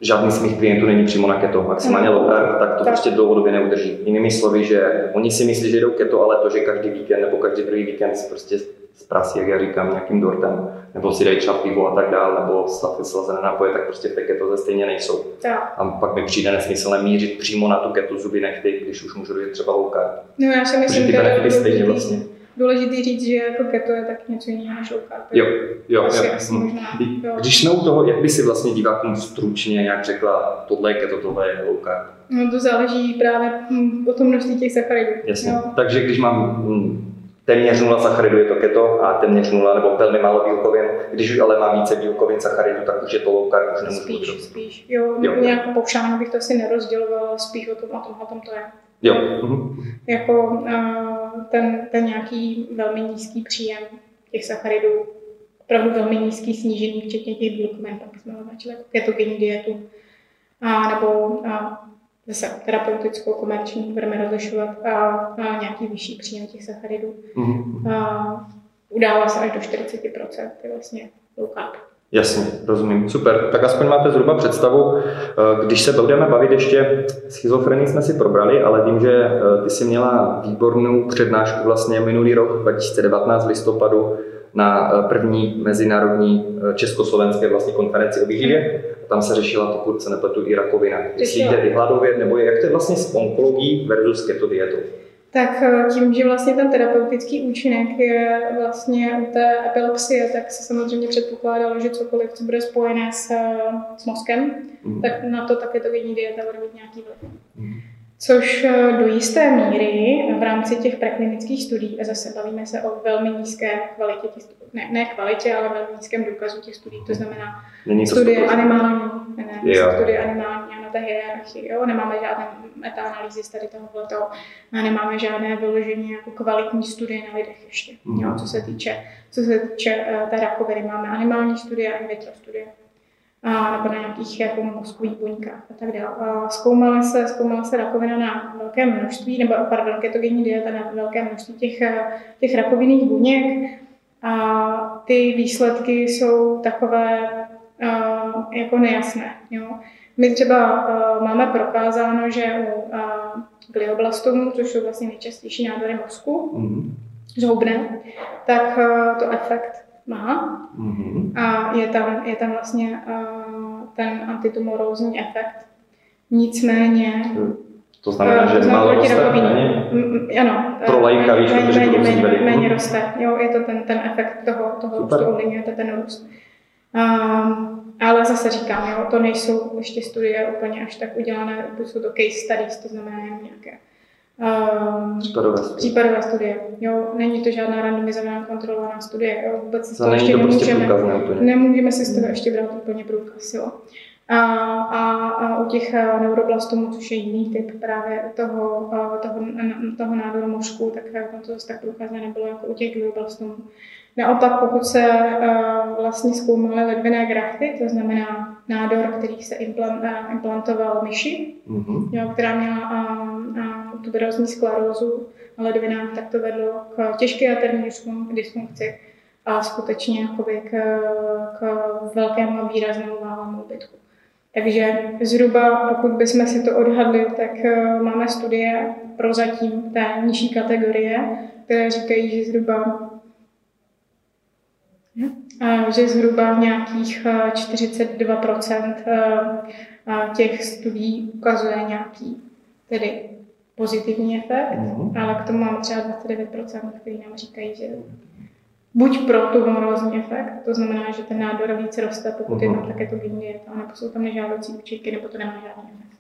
žádný z mých klientů není přímo na keto, maximálně low carb, tak to tak. prostě dlouhodobě neudrží. Jinými slovy, že oni si myslí, že jdou keto, ale to, že každý víkend nebo každý druhý víkend prostě zprasí, jak já říkám, nějakým dortem, nebo si dají třeba pivo a tak dále, nebo slazené nápoje, tak prostě v té ketoze stejně nejsou. Tak. A pak mi přijde nesmyslné mířit přímo na tu keto zuby nechty, když už můžu dojít třeba low carb. No já si myslím, že ty stejně vlastně důležitý říct, že jako keto je tak něco jiného než low carb. Jo, jo, asi, jo. Asi možná, jo. Když jsme u toho, jak by si vlastně divákům stručně jak řekla, tohle je keto, tohle je low carb? No to záleží právě hm, o tom množství těch sacharidů. Jasně. Jo. Takže když mám hm, téměř nula sacharidů je to keto a téměř nula nebo velmi málo bílkovin. Když už ale mám více bílkovin, sacharidů, tak už je to low carb, už nemůžu Spíš, být. spíš. Jo, jo. nějak popšáno bych to asi nerozdělovala, spíš o tom, o tom, o tom to je. Jo. Mhm. Jako uh, ten, ten nějaký velmi nízký příjem těch sacharidů, opravdu velmi nízký snížení, včetně těch bílkovin, pak jsme označili jako ketogenní dietu, a, nebo a, zase terapeutickou, komerční, budeme rozlišovat a, a nějaký vyšší příjem těch sacharidů. Mm-hmm. A, udává se až do 40%, je vlastně low carb. Jasně, rozumím. Super. Tak aspoň máte zhruba představu. Eh, když se budeme bavit ještě, schizofrenii jsme si probrali, ale vím, že eh, ty jsi měla výbornou přednášku vlastně minulý rok, 2019 v listopadu, na eh, první mezinárodní československé vlastně konferenci o výživě. Tam se řešila, pokud se nepletu, i rakovina. Jestli jde vyhladovět, nebo jak to je vlastně s onkologií versus keto dietou. tak eh, tím, že vlastně ten terapeutický účinek je vlastně u té epilepsie, tak se samozřejmě předpokládalo, že cokoliv, co bude spojené s, s mozkem, mm. tak na to také to dieta bude mít nějaký vliv. Mm. Což eh, do jisté míry v rámci těch preklinických studií, a zase bavíme se o velmi nízké kvalitě těch studií, ne, ne kvalitě, ale velmi nízkém důkazu těch studií, to znamená Není to studie animální, ne, ne, yeah. studie animální a na té hierarchii, jo, nemáme žádné metaanalýzy z tady tohoto, a nemáme žádné vyložení jako kvalitní studie na lidech ještě, mm. jo, co se týče, co se týče uh, té rakoviny. Máme animální studie a in vitro studie a, nebo na nějakých jako mozkových buňkách a tak dále. A zkoumala se, zkoumala se rakovina na velké množství, nebo pardon, ketogenní dieta na velké množství těch, těch rakovinných buněk a ty výsledky jsou takové uh, jako nejasné. Jo. My třeba uh, máme prokázáno, že u uh, glioblastomů, což jsou vlastně nejčastější nádory mozku, mm-hmm. zhoubné, tak uh, to efekt má. Mm-hmm. A je tam, je tam vlastně uh, ten antitumorózní efekt. Nicméně... To znamená, že málo roste? Méně, ano. Pro lajka, víš, méně, protože méně, méně, méně roste. Jo, je to ten, ten efekt toho, toho růstu, ovlivňuje ten růst. Um, ale zase říkám, jo, to nejsou ještě studie úplně až tak udělané, jsou to case studies, to znamená nějaké Uh, případové studie. Případové studie. Jo, není to žádná randomizovaná kontrolovaná studie. Jo, vůbec si toho ještě to prostě nemůžeme, nemůžeme si z toho ještě brát úplně průkaz. Jo. A, a, a u těch eh, neuroblastomů, což je jiný typ právě toho, eh, toho, toho nádoru mozku, tak tam to zase tak průkazné nebylo jako u těch glioblastomů. Naopak, pokud se vlastně zkoumaly ledviné grafty, to znamená nádor, který se uh, implantoval myši, mm-hmm. jo, která měla uh, uh, tuberozní sklerózu na ledvinách, tak to vedlo k těžké jaterní dysfunkci a skutečně jakoby k, k velkému a výraznému váhovému úbytku. Takže zhruba, pokud bychom si to odhadli, tak máme studie prozatím té nižší kategorie, které říkají, že zhruba že zhruba nějakých 42% eh, eh, těch studií ukazuje nějaký tedy pozitivní efekt, mm-hmm. ale k tomu máme třeba 29%, který nám říkají, že buď pro tu morózní efekt, to znamená, že ten nádor více roste, pokud mm-hmm. je tam také to dieta, nebo jsou tam nežádoucí účinky, nebo to nemá žádný efekt.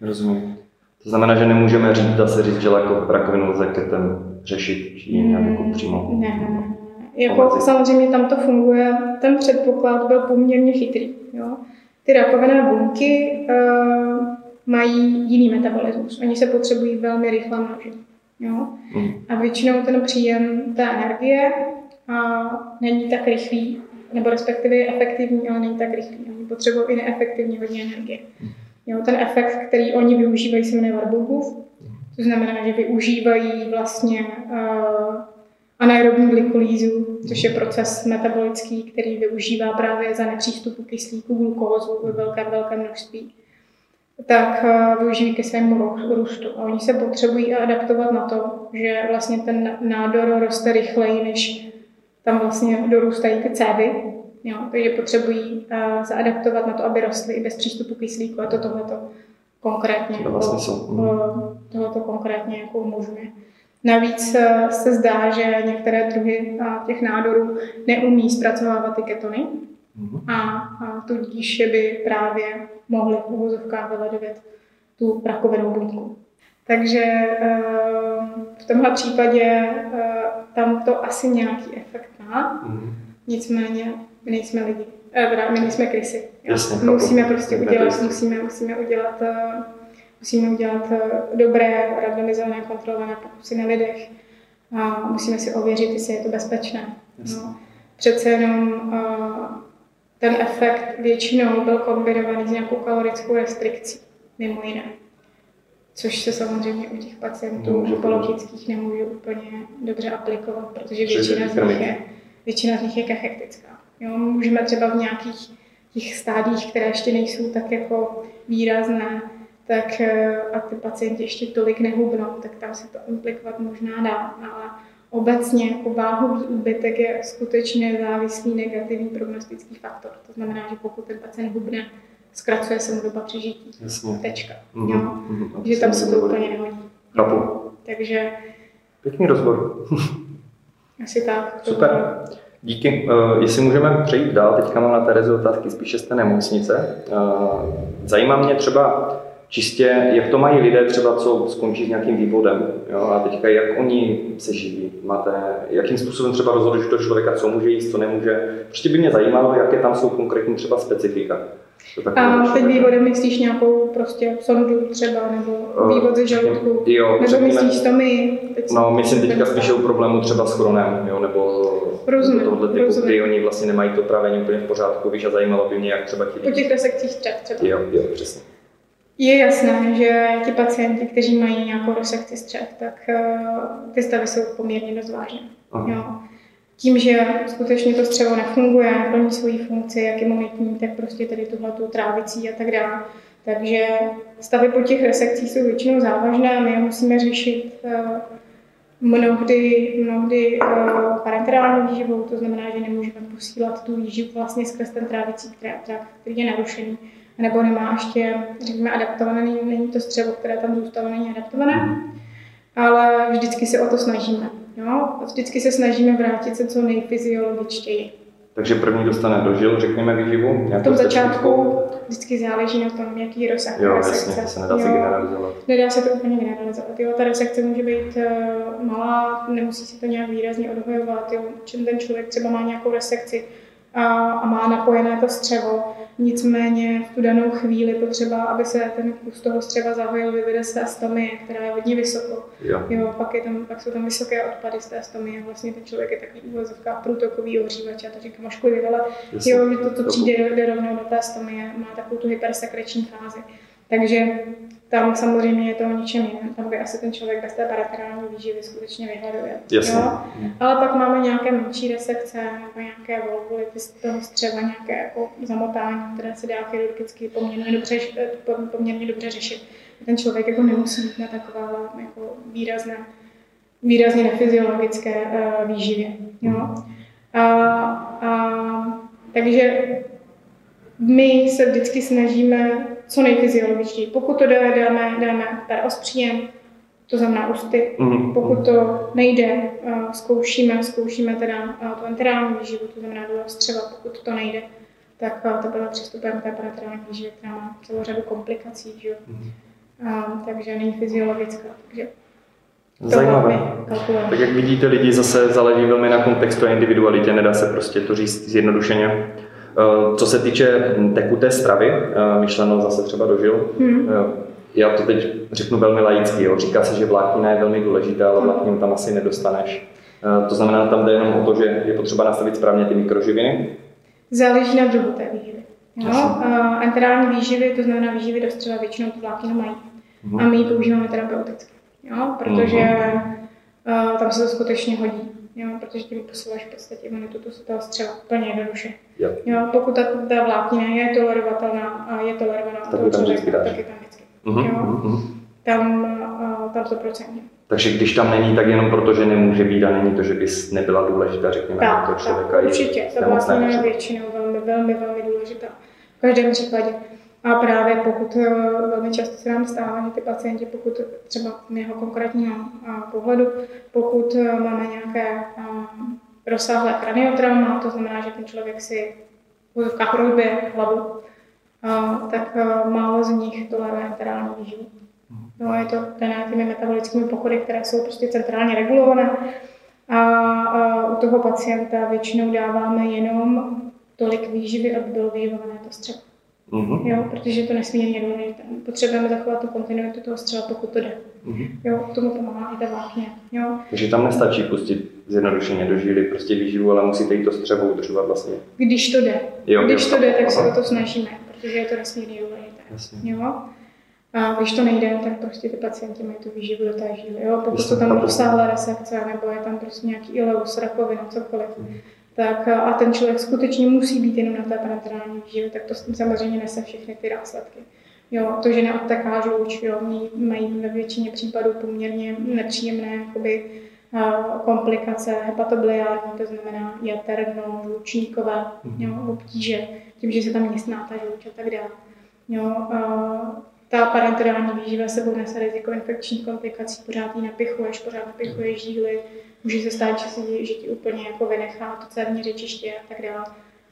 Rozumím. To znamená, že nemůžeme říct, dá se říct, že jako rakovinu lze ketem řešit, či nějak jako přímo. Ne, ne, ne. Jako samozřejmě tam to funguje, ten předpoklad byl poměrně chytrý. Jo. Ty rakovinné buňky uh, mají jiný metabolismus. Oni se potřebují velmi rychle množit. Jo. Hmm. A většinou ten příjem té energie a není tak rychlý, nebo respektive je efektivní, ale není tak rychlý. Oni potřebují i neefektivně hodně energie. Jo, ten efekt, který oni využívají, se jmenuje Warburgův. To znamená, že využívají vlastně uh, anaerobní glykolízu, což je proces metabolický, který využívá právě za nepřístupu kyslíku glukózu ve velkém, velkém množství, tak eh, využijí ke svému růstu. A oni se potřebují adaptovat na to, že vlastně ten nádor roste rychleji, než tam vlastně dorůstají ty cévy. Jo, takže potřebují uh, zaadaptovat na to, aby rostly i bez přístupu kyslíku a to tohleto konkrétně, to vlastně uh, tohleto konkrétně jako umožňuje. Navíc eh, se zdá, že některé druhy eh, těch nádorů neumí zpracovávat ty ketony mhm. a, a tudíž by právě mohly v uvozovkách vyledovat tu rakovinou buňku. Takže eh, v tomhle případě tam to asi nějaký efekt má, mm. nicméně my nejsme lidi, my nejsme krysy. Musíme prostě udělat, musíme, musíme udělat musíme udělat eh, dobré, randomizované, kontrolované pokusy na lidech a musíme si ověřit, jestli je to bezpečné. No. Přece jenom uh, ten efekt většinou byl kombinovaný s nějakou kalorickou restrikcí, mimo jiné. Což se samozřejmě u těch pacientů onkologických nemůže úplně dobře aplikovat, protože většina z nich je, většina z nich je kachektická. Jo, můžeme třeba v nějakých těch stádích, které ještě nejsou tak jako výrazné, tak eh, a ty pacienti ještě tolik nehubnou, tak tam se to implikovat možná dá, ale obecně jako váhový úbytek je skutečně závislý negativní prognostický faktor. To znamená, že pokud ten pacient hubne, zkracuje se mu doba přežití. Jasně. Tečka. Mm-hmm. Jo? Mm-hmm. Že tam se to úplně nehodí. Chápu. Takže Pěkný rozbor. [LAUGHS] asi tak. Super. Díky. Uh, jestli můžeme přejít dál, teďka mám na Terezu otázky spíše z té nemocnice. Uh, zajímá mě třeba čistě, jak to mají lidé třeba, co skončí s nějakým vývodem. Jo? A teďka, jak oni se živí? Máte, jakým způsobem třeba rozhoduješ to člověka, co může jíst, co nemůže? Prostě by mě zajímalo, jaké tam jsou konkrétní třeba specifika. A teď vývodem myslíš nějakou prostě sondu třeba, nebo vývod ze žaludku? Jo, nebo myslíš stomy? Teď No, myslím teďka spíše o problému třeba s chronem, jo, nebo Rozumím, tohle typu, rozumím. kdy oni vlastně nemají to trávení úplně v pořádku, víš, a zajímalo by mě, jak třeba ti Po těch resekcích třeba. Jo, jo, přesně. Je jasné, že ti pacienti, kteří mají nějakou resekci střev, tak eh, ty stavy jsou poměrně dost vážné. Jo. Tím, že skutečně to střevo nefunguje, neplní svoji funkci, jak imunitní, tak prostě tady tuhle tu trávicí a tak dále. Takže stavy po těch resekcích jsou většinou závažné a my je musíme řešit eh, mnohdy, mnohdy uh, parenterální výživou, to znamená, že nemůžeme posílat tu výživu vlastně skrz ten trávicí trakt, který je narušený, nebo nemá ještě, řekněme, adaptované, není, není to střevo, které tam zůstalo, není adaptované, ale vždycky se o to snažíme. Jo? Vždycky se snažíme vrátit se co nejfyziologičtěji. Takže první dostane do žil, řekněme, výživu. V tom začátku vždycky záleží na tom, jaký rozsah Jo, resekce. jasně, to se nedá Jo. generalizovat. Nedá se to úplně generalizovat. Jo, ta resekce může být eh, malá, nemusí se to nějak výrazně odhojovat. Jo. Čím ten člověk třeba má nějakou resekci a, a má napojené to střevo, nicméně v tu danou chvíli potřeba, aby se ten kus toho střeva zahojil, vyvede se stomie, která je hodně vysoko. Jo. Jo, pak, je tam, pak jsou tam vysoké odpady z té stomie, vlastně ten člověk je takový uvozovká průtokový ohřívač, já to říkám ošklivě, ale Jasně. jo, že to, to přijde, jde rovnou do té stomie, má takovou tu hypersekreční fázi. Takže tam samozřejmě je to o ničem jiném, tam by asi ten člověk bez té paraterální výživy skutečně vyhleduje. Jasně. Jo? Ale pak máme nějaké menší resekce, nebo nějaké volvulity z toho střeva, nějaké jako zamotání, které se dá chirurgicky poměrně dobře, poměrně dobře řešit. Ten člověk jako nemusí být na takové jako výrazné, výrazně nefyziologické uh, výživě. Jo? A, a, takže my se vždycky snažíme co nejfyziologičtěji. Pokud to jde, dáme, dáme peros příjem, to znamená ústy. Mhm. Pokud to nejde, eh, zkoušíme, zkoušíme teda eh, tu enterální výživu, to znamená do střeva, pokud to nejde, tak eh, teprve přistupujeme k té paraterální výživě, která má celou řadu komplikací, že jo. Mhm. A, takže není fyziologická. Takže to Zajímavé. Tak jak vidíte, lidi zase záleží velmi na kontextu a individualitě, nedá se prostě to říct zjednodušeně. Eh, Co se týče tekuté stravy, eh, myšleno zase třeba dožil, Hmm. eh, já to teď řeknu velmi laicky, jo. říká se, že vláknina je velmi důležitá, ale vlákninu tam asi nedostaneš. To znamená, tam jde jenom o to, že je potřeba nastavit správně ty mikroživiny. Záleží na druhu té výživy. Jo? Uh, enterální výživy, to znamená výživy do střeva, většinou tu vlákninu mají. Mhm. A my ji používáme terapeuticky. Jo? Protože uh, tam se to skutečně hodí. Jo? Protože tím posouváš v podstatě imunitu tu- toho střeva úplně jednoduše. Jo. Jo? Pokud ta, ta vláknina je tolerovatelná a je tolerovaná Tak toho ji tam vždycky tak je tam vždycky. Mhm, Jo? mhm. Tam, uh, tam 100%. Takže když tam není, tak jenom proto, že nemůže být a není to, že bys nebyla důležitá, řekněme, Tak, pro tak, člověka. i určitě. Ta vláknina je většinou velmi, velmi, velmi důležitá. V každém případě. A právě pokud eh, velmi často se nám stává, že ty pacienti, pokud třeba mého konkrétního eh, pohledu, pokud eh, máme nějaké rozsáhlé kraniotrauma, to znamená, že ten člověk si v rozbije hlavu, tak málo z nich toleruje enterální výživu. No, je to dané těmi metabolickými pochody, které jsou prostě centrálně regulované. A, u toho pacienta většinou dáváme jenom tolik výživy, aby bylo vyživované to střevo. Mhm, Jo, protože je to nesmírně důležité. Potřebujeme zachovat tu kontinuitu toho střeva, pokud to jde. mhm. Jo, k tomu pomáhá i ta vlákně. Jo. Takže tam nestačí pustit zjednodušeně do žíly prostě výživu, ale musíte jí to střevo udržovat vlastně. Když to jde. Jo, Když jo, to jde, tak se aha. o to snažíme, protože je to nesmírně důležité. Jasně. Jo. A když to nejde, tak prostě ty pacienti mají tu výživu do té žíly. Jo? Pokud jsou tam rozsáhlé resekce, nebo je tam prostě nějaký ileus, rakovina, cokoliv, Mhm. Tak a ten člověk skutečně musí být jenom na té parenterální výživě, tak to samozřejmě nese všechny ty následky. Jo, to, že neodteká žluč, jo, mají- ve většině případů poměrně nepříjemné jakoby, a, komplikace hepatobiliární, to znamená jaterno, žlučníkové, Mhm. jo, obtíže, tím, že se tam městná ta žluč a tak dále. Jo, a ta parenterální výživa sebou nese riziko infekčních komplikací, pořád ji napichuješ, pořád napichuješ žíly, může se stát, že, si, že ti úplně jako vynechá to cévní řečiště a tak dále.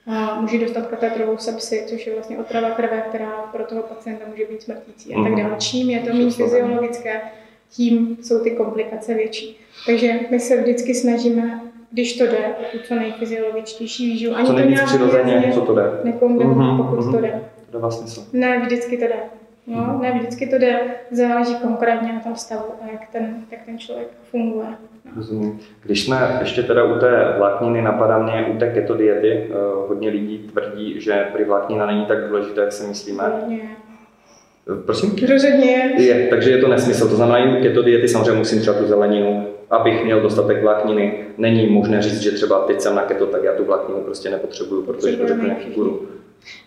A může dostat katetrovou sepsi, což je vlastně otrava krve, která pro toho pacienta může být smrtící a tak Mhm. dále. Čím je to méně fyziologické, tím jsou ty komplikace větší. Takže my se vždycky snažíme, když to jde, tu co nejfyziologičtější výživu. Ani Co to nejvíc přirozeně, co to jde. nekombinujeme, Mhm, pokud mhm. to jde. To dává smysl. Ne, vždycky to jde. No, ne, vždycky to jde, záleží konkrétně na tom stavu a jak ten, jak ten člověk funguje. Rozumím. Když jsme ještě teda u té vlákniny, napadá mě u té keto diety, eh, hodně lidí tvrdí, že prý vláknina není tak důležitá, jak si myslíme. Rozhodně. Eh, Prosím? Rozhodně je. Takže je to nesmysl. To znamená, keto diety samozřejmě musím třeba tu zeleninu, abych měl dostatek vlákniny. Není možné říct, že třeba teď jsem na keto, tak já tu vlákninu prostě nepotřebuju, protože to řeknu Potřebujeme nějaký všichni. guru.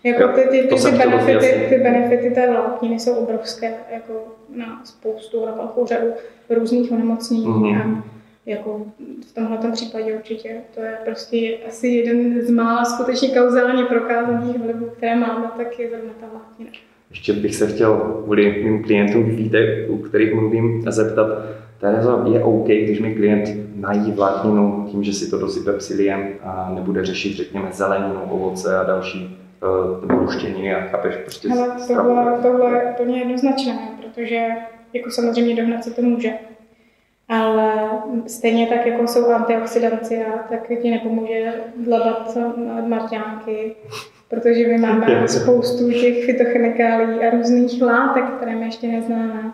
Jako ty, ty, ty, ty, benefity, ty benefity té vlákniny jsou obrovské, jako na spoustu, na velkou řadu různých onemocnění. Mhm. A jako v tomhle případě určitě to je prostě asi jeden z mála skutečně kauzálně prokázaných vlivů, které máme, tak je zrovna ta vláknina. Ještě bych se chtěl kvůli mým klientům, víte, u kterých mluvím, zeptat, Terezo, je OK, když mi klient nají vlákninu tím, že si to dosype psiliem a nebude řešit, řekněme, zeleninu, ovoce a další uh, luštěniny a chápeš prostě Ale stravu. tohle, tohle je úplně jednoznačné, protože jako samozřejmě dohnat se to může. Ale stejně tak, jako jsou antioxidanci, tak ti nepomůže dlabat marťánky, protože my máme spoustu těch fytochemikálí a různých látek, které my ještě neznáme.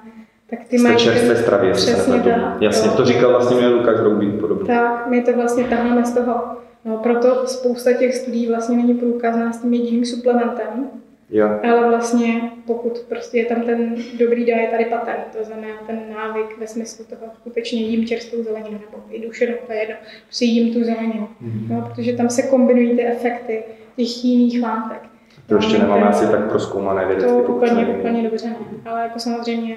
Tak ty mají čerstvé se Přesně tak. Jasně, jo. to říkal vlastně mě Lukáš Roubík podobně. Tak, my to vlastně taháme z toho. No, proto spousta těch studií vlastně není průkazná s tím jediným suplementem, Jo. ale vlastně pokud prostě je tam ten dobrý dietary pattern, to znamená ten návyk ve smyslu toho skutečně jím čerstvou zeleninu nebo i dušenou, to je jedno, prostě jím tu zeleninu. Mhm. No, protože tam se kombinují ty efekty těch jiných látek. To ještě nemáme asi tak proskoumané vědecky. to úplně, úplně dobře ne. Ale jako samozřejmě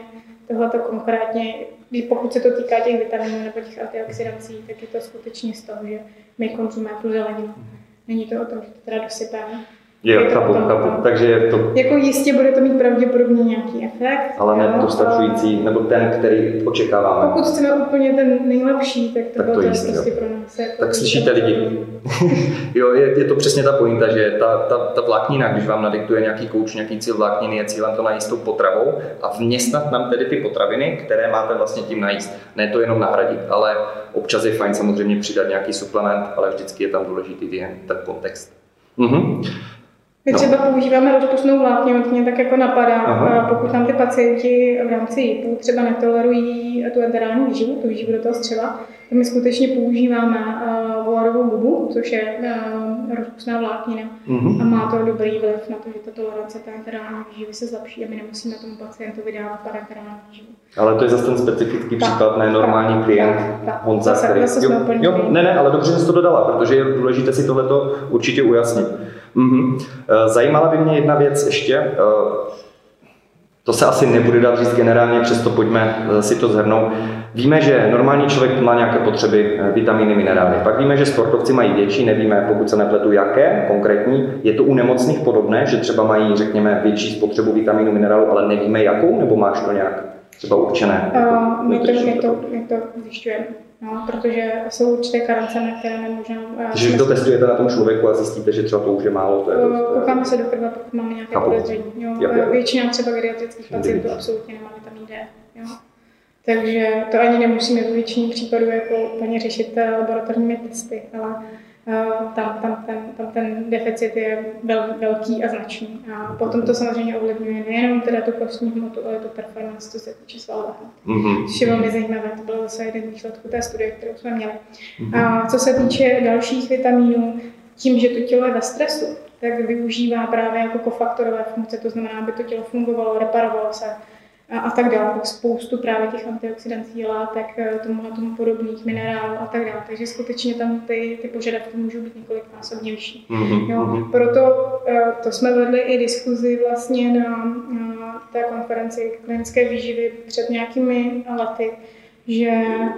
tohle to konkrétně, pokud se to týká těch vitaminů nebo těch antioxidancí, tak je to skutečně z toho, že my konzumujeme tu zeleninu. Není to o tom, že to teda dosypeme. Jo, chápu, chápu. Takže je to Jako jistě bude to mít pravděpodobně nějaký efekt. ale jo, ne dostačující, nebo ten, který očekáváme. Pokud chceme úplně ten nejlepší, tak to, Tak to jistě, prostě jo. pro nás. Jako Tak slyšíte lidi. [LAUGHS] jo, je, je, to přesně ta pointa, že ta, ta, ta vláknina, když vám nadiktuje nějaký kouč, nějaký cíl vlákniny, je cílem to najíst tou potravou a vměstnat nám tedy ty potraviny, které máte vlastně tím najíst. Ne to jenom nahradit, ale občas je fajn samozřejmě přidat nějaký suplement, ale vždycky je tam důležitý ten, ten kontext. Mhm. My No. třeba používáme rozpustnou vlákninu, to mě tak jako napadá, Aha. a pokud nám ty pacienti v rámci JIPu třeba netolerují tu enterální výživu, tu výživu do toho střeva, tak my skutečně používáme uh, volarovou bubu, což je uh, rozpustná vláknina Mhm. a má to dobrý vliv na to, že ta tolerance té enterální výživy se zlepší a my nemusíme tomu pacientovi dávat parenterální výživu. Ale to je zase ten specifický Tak, případ, ne normální tak, klient tak, tak. Honza, Zase- který... jo, úplně jo, ne, ne, ale dobře, že jsi to dodala, protože je důležité si tohleto určitě ujasnit. Mhm. Eh, Zajímala by mě jedna věc ještě. eh, To se asi nebude dát říct generálně, přesto pojďme eh, si to zhrnout. Víme, že normální člověk má nějaké potřeby, vitamíny, minerály. Pak víme, že sportovci mají větší, nevíme, pokud se nepletu, jaké konkrétní. Je to u nemocných podobné, že třeba mají, řekněme, větší spotřebu vitamínu, minerálu, ale nevíme jakou, nebo máš to nějak třeba určené? jako Uh, my, to, my, to, my to zjišťujeme, no, protože jsou určité karance, na které nemůžeme... Takže vy to testujete na tom člověku a zjistíte, že třeba to už je málo. To je, to je... Koukáme se do krve, pokud máme nějaké Chápu. podezření. Jo. Jo, jo. Většina třeba geriatrických pacientů absolutně nemá vitamin D. Jo. Takže to ani nemusíme v většině případů jako úplně řešit eh, laboratorními testy, ale eh, tam, tam, ten, tam ten deficit je vel, velký a značný. A potom to samozřejmě ovlivňuje nejenom teda tu kostní hmotu, ale tu performance, co se týče svalové hmoty. Mhm. Což je velmi zajímavé, to byl zase jeden z výsledků té studie, kterou jsme měli. Mhm. A co se týče dalších vitaminů, tím, že to tělo je ve stresu, tak využívá právě jako kofaktorové funkce, to znamená, aby to tělo fungovalo, reparovalo se a, tak dále. Tak spoustu právě těch antioxidancí, látek, eh, tomu a tomu podobných minerálů a tak dále. Takže skutečně tam ty, ty požadavky můžou být několiknásobně vyšší. Mhm. Jo, Mhm. proto eh, to jsme vedli i diskuzi vlastně na, na té konferenci klinické výživy před nějakými lety, že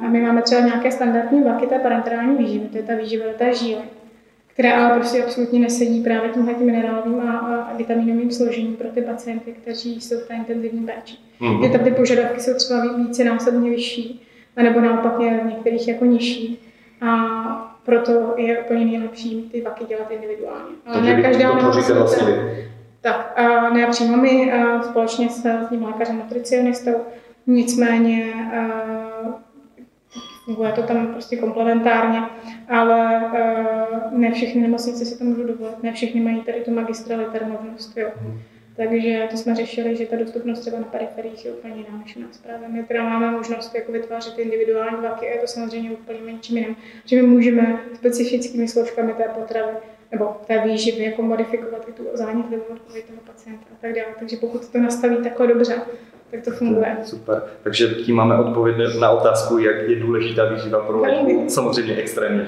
a my máme třeba nějaké standardní vlaky té parenterální výživy, to je ta výživa té žíly, které ale prostě absolutně nesedí právě tímhle tím minerálovým a, a vitaminovým složením pro ty pacienty, kteří jsou v té intenzivní péči. Mm-hmm. Kdy tam ty požadavky jsou třeba více násobně vyšší, anebo naopak je v některých jako nižší. A proto je úplně nejlepší ty vaky dělat individuálně. Ale Takže ne každá to vlastně vy. Tak, a ne přímo my, a společně s tím lékařem nutricionistou, nicméně funguje to tam prostě komplementárně, ale ne všechny nemocnice si to můžou dovolit, ne všechny mají tady tu magistra liter možnost, jo. Hmm. Takže to jsme řešili, že ta dostupnost třeba na periferiích je úplně jiná než u nás právě. My teda máme možnost jako vytvářet individuální vlaky a je to samozřejmě úplně menším jiným, že my můžeme specifickými složkami té potravy nebo té výživy jako modifikovat i tu zánětlivou odpověď toho pacienta a tak dále. Takže pokud to nastaví takhle dobře, tak to funguje. Super. Takže tím máme odpověď na otázku, jak je důležitá výživa pro léčbu. Samozřejmě extrémně.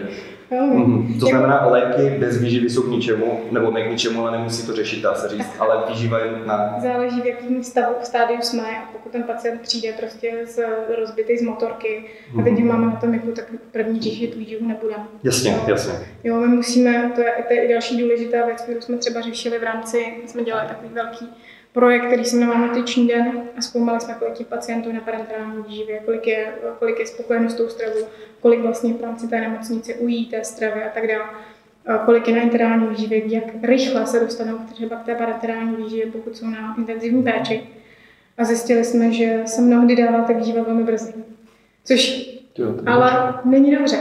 Mm-hmm. To znamená, léky bez výživy jsou k ničemu, nebo ne k ničemu, ale nemusí to řešit, dá se říct, ale výživa je nutná. Záleží, v jakém stavu, v stádiu jsme a pokud ten pacient přijde prostě z rozbitý z motorky mm-hmm. a teď ho máme na tom jako tak první řešit výživu nebudeme. Jasně, jo. jasně. Jo, my musíme, to je, to je i další důležitá věc, kterou jsme třeba řešili v rámci, jsme dělali takový velký projekt, který se jmenoval Nutriční den a zkoumali jsme, kolik těch pacientů na parenterální výživě, kolik je, kolik je spokojeno s tou stravou, kolik vlastně v rámci té nemocnice ují té stravy a tak dále kolik je na interální výživě, jak rychle se dostanou třeba k té parenterální výživě, pokud jsou na intenzivní péči. A zjistili jsme, že se mnohdy dává ta výživa velmi brzy. Což jo, ale není dobře.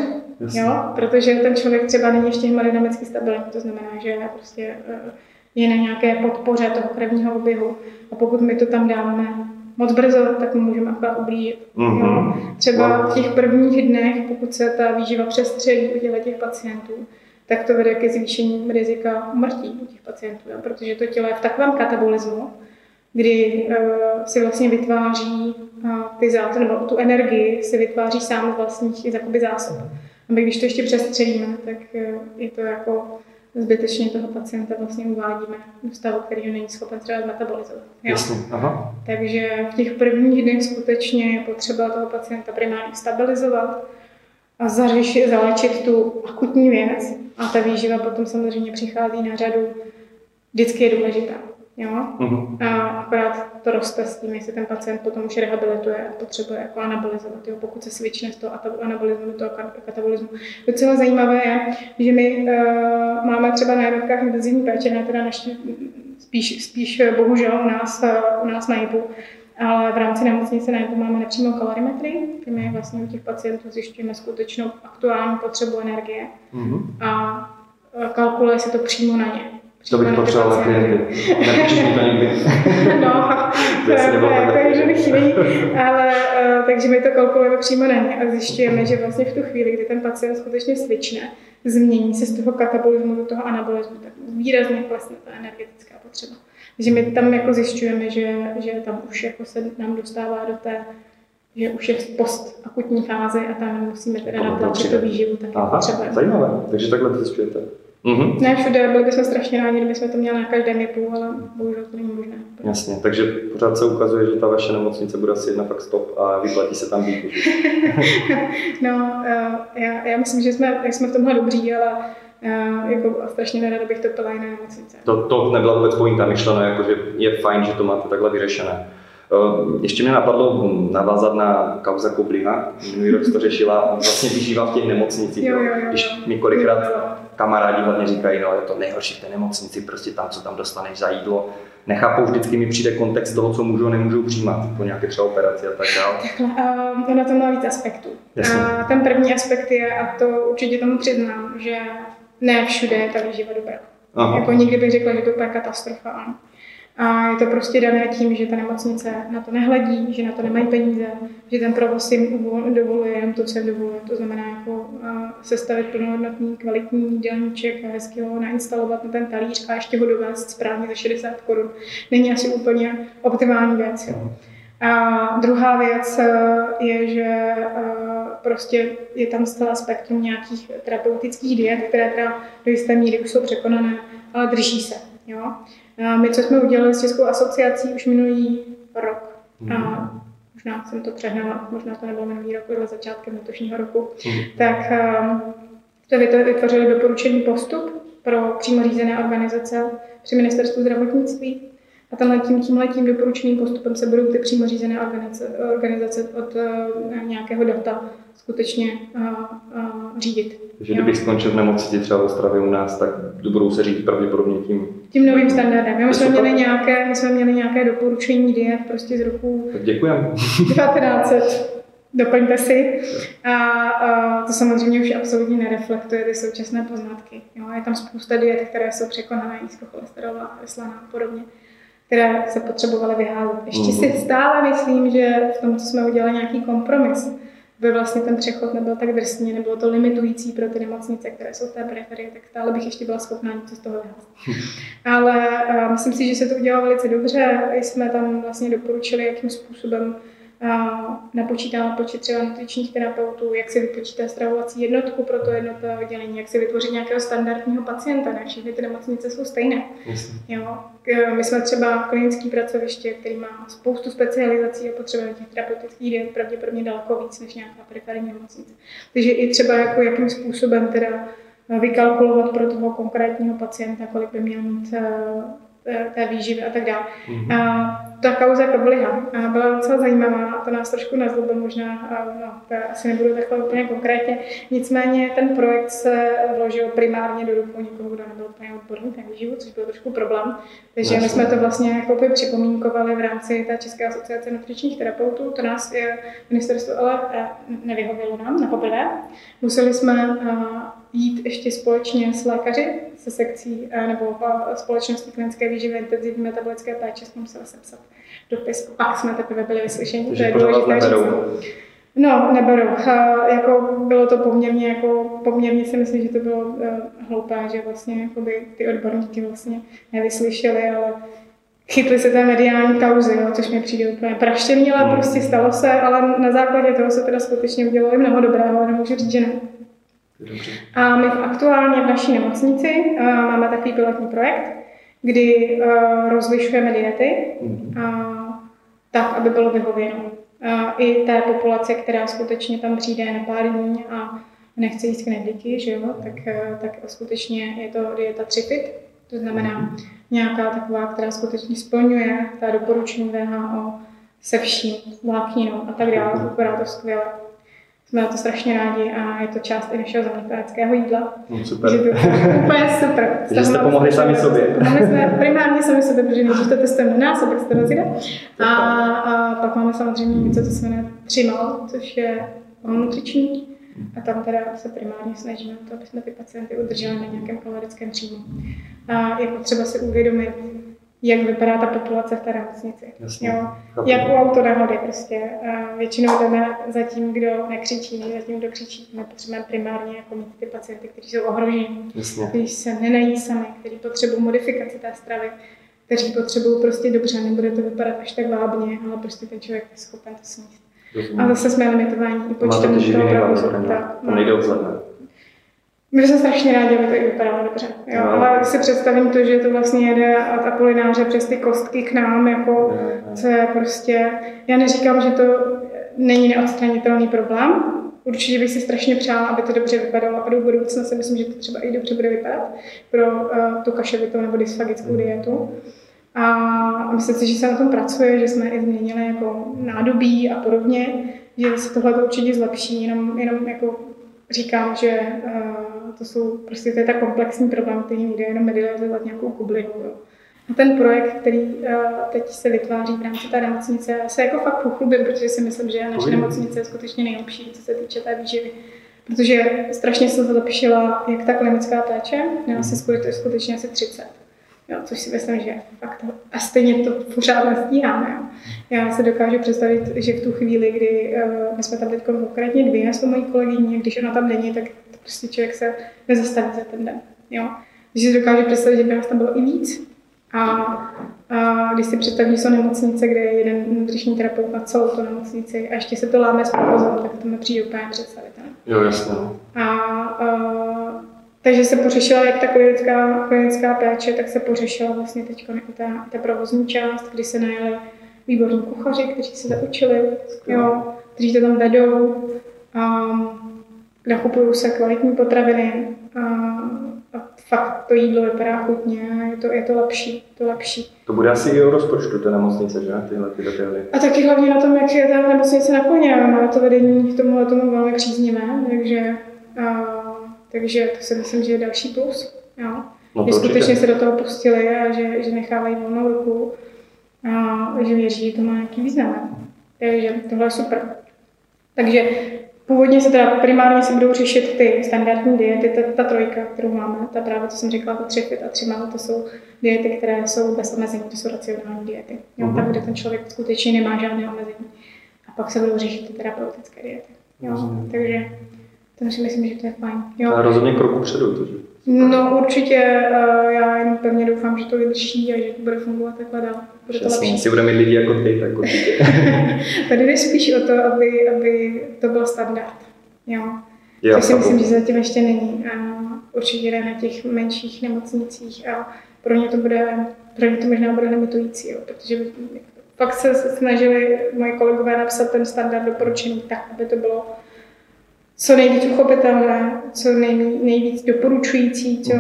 Jo? Protože ten člověk třeba není ještě hemodynamicky stabilní, to znamená, že prostě uh, je na nějaké podpoře toho krevního oběhu. A pokud my to tam dáme moc brzo, tak mu můžeme akorát ublížit. Mm-hmm. Třeba v těch prvních dnech, pokud se ta výživa přestřelí u těch pacientů, tak to vede ke zvýšení rizika umrtí u těch pacientů, jo? protože to tělo je v takovém katabolismu, kdy uh, si vlastně vytváří uh, ty zásoby, nebo tu energii si vytváří sám z vlastních jakoby zásob. A my když to ještě přestřelíme, tak uh, je to jako zbytečně toho pacienta vlastně uvádíme do stavu, který ho není schopen třeba metabolizovat. Jasně, aha. Takže v těch prvních dnech skutečně je potřeba toho pacienta primárně stabilizovat a zařešit, zalečit tu akutní věc a ta výživa potom samozřejmě přichází na řadu. Vždycky je důležitá. Jo? Uh-huh. A akorát to roste s tím, jestli ten pacient potom už rehabilituje a potřebuje jako anabolizovat, jo? pokud se svične z toho anabolismu do toho katabolismu. Docela zajímavé je, že my uh, máme třeba na jednotkách intenzivní péče, ne teda naši, spíš, spíš bohužel u nás, uh, u nás na JIPu, ale v rámci nemocnice na JIPu máme nepřímou kalorimetrii, kdy my vlastně u těch pacientů zjišťujeme skutečnou aktuální potřebu energie uh-huh. a kalkuluje se to přímo na ně. To bych potřeboval na klienty. Nepíšeš mi to nikdy. [LAUGHS] no, [LAUGHS] to je bych jiný. [LAUGHS] Ale, uh, takže my to kalkulujeme přímo na ně a zjišťujeme, že vlastně v tu chvíli, kdy ten pacient skutečně svične, změní se z toho katabolismu do toho anabolismu, tak výrazně klesne ta energetická potřeba. Takže my tam jako zjišťujeme, že, že tam už jako se nám dostává do té že už je v postakutní fázi a tam musíme teda natlačit tu výživu, tak Aha, potřebujeme. Zajímavé, takže takhle to zjišťujete. Mm-hmm. Ne všude, byli bychom strašně rádi, kdybychom to měli na každém JIPu, ale bohužel to není možné. Jasně, takže pořád se ukazuje, že ta vaše nemocnice bude asi jedna fakt stop a vyplatí se tam být. [LAUGHS] no, eh, já, já myslím, že jsme, jsme v tomhle dobří, ale uh, jako strašně nerada bych to pila jiné nemocnice. To, to nebyla vůbec pointa myšleno, jako že je fajn, že to máte takhle vyřešené. Eh, ještě mě napadlo navázat na kauza Kobliha. Minulý rok to řešila vlastně vyžívá v těch nemocnicích. Jo, jo, jo, Když mi kolikrát kamarádi hlavně říkají, no je to nejhorší v té nemocnici, prostě tam, co tam dostaneš za jídlo. Nechápou, vždycky mi přijde kontext toho, co můžou a nemůžou přijímat po nějaké třeba operaci a tak dále. Takhle, uh, na to má víc aspektů. Uh, ten první aspekt je, a to určitě tomu přiznám, že ne všude je ta výživa dobrá. Aha. Jako nikdy bych řekla, že to je katastrofa. A je to prostě dané tím, že ta nemocnice na to nehledí, že na to nemají peníze, že ten provoz jim dovoluje jen to, co jim dovoluje. To znamená jako sestavit plnohodnotný, kvalitní jídelníček a hezky ho nainstalovat na ten talíř a ještě ho dovést správně za 60 korun. Není asi úplně optimální věc. Jo. A druhá věc e, je, že e, prostě je tam celé spektrum nějakých terapeutických diet, které teda do jisté míry už jsou překonané, ale drží se. Jo? My, co jsme udělali s Českou asociací už minulý rok, mm. a možná jsem to přehnala, možná to nebylo minulý rok, ale začátkem letošního roku, mm. tak um, jsme vytvořili doporučený postup pro přímo řízené organizace při ministerstvu zdravotnictví. A tenhle tím, tímhle tím doporučeným postupem se budou ty přímo řízené organizace, organizace od uh, nějakého data skutečně uh, uh, řídit. Takže kdybych skončil v nemocnici třeba v Ostravě u nás, tak budou se řídit pravděpodobně tím... Tím novým standardem. My jsme, měli nějaké, my jsme měli nějaké doporučení diet prostě z roku... Děkujeme. 1900. [LAUGHS] Doplňte si. A, a to samozřejmě už absolutně nereflektuje ty současné poznatky. Jo? Je tam spousta diet, které jsou překonané, nízkocholesterolá, vyslaná a podobně které se potřebovaly vyházet. Ještě si mhm. stále myslím, že v tom, co jsme udělali, nějaký kompromis, by vlastně ten přechod nebyl tak drsný, nebylo to limitující pro ty nemocnice, které jsou v té periferii, tak stále bych ještě byla schopná něco z toho vyházet. [LAUGHS] Ale uh, myslím si, že se to udělalo velice dobře. Jsme tam vlastně doporučili, jakým způsobem napočítá počet třeba nutričních terapeutů, jak si vypočítá stravovací jednotku pro to jednotlivé oddělení, jak si vytvořit nějakého standardního pacienta. Ne všechny ty nemocnice jsou stejné. Jo. My jsme třeba klinické pracoviště, který má spoustu specializací a potřebujeme těch terapeutických diet pravděpodobně daleko víc než nějaká periferní nemocnice. Takže i třeba jako jakým způsobem teda vykalkulovat pro toho konkrétního pacienta, kolik by měl mít Eh, té výživy a tak dále. Mm-hmm. A ta kauza Kabliha byla docela zajímavá, to nás trošku nezlobil možná, a, no, to asi nebudu takhle úplně konkrétně. Nicméně ten projekt se vložil primárně do rukou někoho, kdo nebyl úplně odborný na výživu, což byl trošku problém. Takže my jsme to vlastně jako by připomínkovali v rámci té České asociace nutričních terapeutů. To nás je ministerstvo ale eh, nevyhovělo nám na poprvé. Museli jsme jít ještě společně s lékaři se sekcí nebo společností klinické výživy intenzivní metabolické péče jsme museli sepsat dopis. Pak jsme teprve byli vyslyšeni. Takže to je důležité říct. No, neberou. jako bylo to poměrně, jako, poměrně si myslím, že to bylo uh, hloupé, že vlastně jakoby, ty odborníky vlastně nevyslyšeli, ale chytli se té mediální kauzy, jo, což mi přijde úplně praštěnila, hmm. prostě stalo se, ale na základě toho se teda skutečně udělalo mnoho dobrého, ale nemůžu říct, že ne. Dobře. A my aktuálně v naší nemocnici uh, máme takový pilotní projekt, kdy uh, rozlišujeme diety uh, tak, aby bylo vyhověno. Uh, i té populace, která skutečně tam přijde na pár dní a nechce jíst knedlíky, že jo, tak, uh, tak skutečně je to dieta tripit, to znamená mhm. nějaká taková, která skutečně splňuje ta doporučení VHO se vším, vlákninou a tak dále, vypadá to skvěle jsme na to strašně rádi a je to část i našeho zaměstnaneckého jídla. No, super. Takže to je úplně super. [LAUGHS] Takže jste pomohli sami sobě. Pomohli jsme primárně sami sobě, protože nejdřív to testujeme na nás a pak se to rozjede. A, a pak máme samozřejmě něco, co se jmenuje Třimal, což je nutriční. A tam teda se primárně snažíme to, aby jsme ty pacienty udrželi na nějakém kalorickém příjmu. A je potřeba si uvědomit, jak vypadá ta populace v té nemocnici. Jo? Jak u autonehody prostě. Většinou jdeme za tím, kdo nekřičí, ne za tím, kdo křičí. My potřebujeme primárně jako mít ty pacienty, kteří jsou ohroženi, kteří se nenají sami, kteří potřebují modifikaci té stravy, kteří potřebují prostě dobře, nebude to vypadat až tak vábně, ale prostě ten člověk je schopen to sníst. A zase jsme limitováni i počtem toho provozu. To nejde odzadne. My jsme strašně rádi, aby to i vypadalo dobře. Jo? No. Ale si představím to, že to vlastně jede od Apolináře přes ty kostky k nám, jako, no, co je prostě... Já neříkám, že to není neodstranitelný problém. Určitě bych si strašně přála, aby to dobře vypadalo a do budoucna si myslím, že to třeba i dobře bude vypadat pro uh, tu kaševitou nebo dysfagickou dietu. A myslím si, že se na tom pracuje, že jsme i změnili jako nádobí a podobně, že se tohle určitě zlepší, jenom, jenom jako říkám, že uh, to jsou prostě to je tak komplexní problém, který nejde jenom medializovat nějakou kublinu. Jo. A ten projekt, který uh, teď se vytváří v rámci té nemocnice, se jako fakt pochlubím, protože si myslím, že naše nemocnice je skutečně nejlepší, co se týče té výživy. Protože strašně se zlepšila jak ta klinická péče, měla se skutečně, skutečně asi 30 Jo, což si myslím, že fakt a stejně to pořád nestíháme. Jo. Já se dokážu představit, že v tu chvíli, kdy uh, my jsme tam teď konkrétně dvě s mojí kolegyní, když ona tam není, tak prostě člověk se nezastaví za ten den. Jo. Když si dokážu představit, že by nás tam bylo i víc. A, a když si představí, že jsou nemocnice, kde je jeden nutriční terapeut na celou tu nemocnici a ještě se to láme s provozem, tak to mi přijde úplně představitelné. Jo, jasně. No. A, a takže se pořešila jak ta klinická, klinická péče, tak se pořešila vlastně teď i ta, ta provozní část, kdy se najeli výborní kuchaři, kteří se zaučili, jo, kteří to tam vedou, a nakupují se kvalitní potraviny a, a fakt to jídlo vypadá chutně a je to, je to lepší, to lepší. To bude asi i o rozpočtu té nemocnice, že? Tyhle ty detaily. A taky hlavně na tom, jak je ta nemocnice naplněná. Má to vedení k tomuhle tomu velmi příznivé, takže, a, takže to si myslím, že je další plus. Jo. No že skutečně se do toho pustili a že, že nechávají volnou ruku a že věří, že to má nějaký význam. Takže tohle je super. Takže původně se teda primárně se budou řešit ty standardní diety, ta, ta trojka, kterou máme, ta právě, co jsem říkala, ta tři fit a tři to jsou diety, které jsou bez omezení, to jsou racionální diety. Jo, Mhm. tam, kde ten člověk skutečně nemá žádné omezení. A pak se budou řešit ty terapeutické diety. Jo, Rozumím. takže to si myslím, že to je fajn. Jo. To je rozhodně krok upředu. To, že? No určitě, eh, já jen pevně doufám, že to vydrží a že to bude fungovat takhle dál. Bude to lepší. jestli budeme mít lidi jako ty, tak určitě. [LAUGHS] Tady jde spíš o to, aby, aby to byl standard. Jo. Já Což si myslím, že zatím ještě není. A určitě jde na těch menších nemocnicích a pro ně to bude, pro ně to možná bude limitující, jo, protože pak se snažili moji kolegové napsat ten standard doporučený tak, aby to bylo co nejvíc uchopitelné, co nej, nejvíc doporučující, co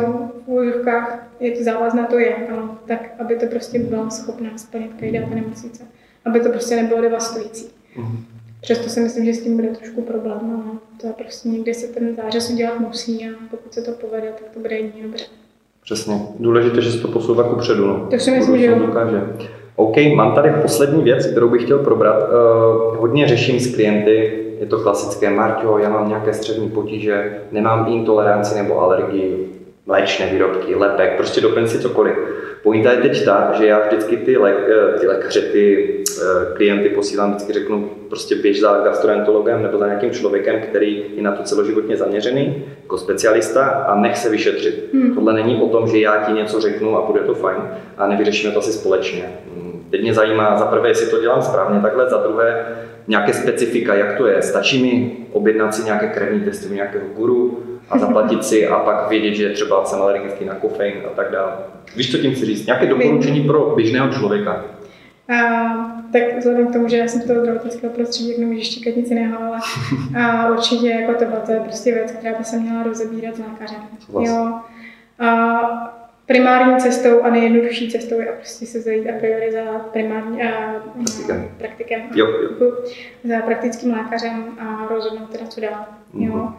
v úvozovkách je to závazné, to je, ale tak, aby to prostě byla schopná splnit každá ta nemocnice. Aby to prostě nebylo devastující. Mhm. Přesto si myslím, že s tím bude trošku problém, ale to je prostě někdy se ten zářez udělat musí a pokud se to povede, tak to bude jedině dobře. Přesně. Důležité, že se to posouvá ku předu. No. To si myslím, že jo. dokáže. OK, mám tady poslední věc, kterou bych chtěl probrat. Uh, hodně řeším s klienty, je to klasické, Marťo, já mám nějaké střední potíže, nemám intoleranci nebo alergii, mléčné výrobky, lepek, prostě doplň si cokoliv. Pointa je teď ta, že já vždycky ty, lé, eh, ty lékaře, ty eh, klienty posílám, vždycky řeknu, prostě běž za gastroenterologem nebo za nějakým člověkem, který je na to celoživotně zaměřený, jako specialista a nech se vyšetřit. Hmm. Tohle není o tom, že já ti něco řeknu a bude to fajn a nevyřešíme to asi společně. Teď mě zajímá za prvé, jestli to dělám správně takhle, za druhé nějaké specifika, jak to je. Stačí mi objednat si nějaké krevní testy u nějakého guru a zaplatit si a pak vědět, že třeba jsem alergický na kofein a tak dále. Víš, co tím chci říct? Nějaké doporučení pro běžného člověka. A, tak vzhledem k tomu, že já jsem z toho zdravotnického prostředí, jak nemůžu štíkat nic jiného, ale a určitě jako tohle to je prostě věc, která by se měla rozebírat s lékařem. Souhlas. Jo. A primární cestou a nejjednodušší cestou je prostě se zajít a priori za primární a, Praktikem. praktikem Jo, jo. Za praktickým lékařem a rozhodnout teda, co dál. Jo. Mhm.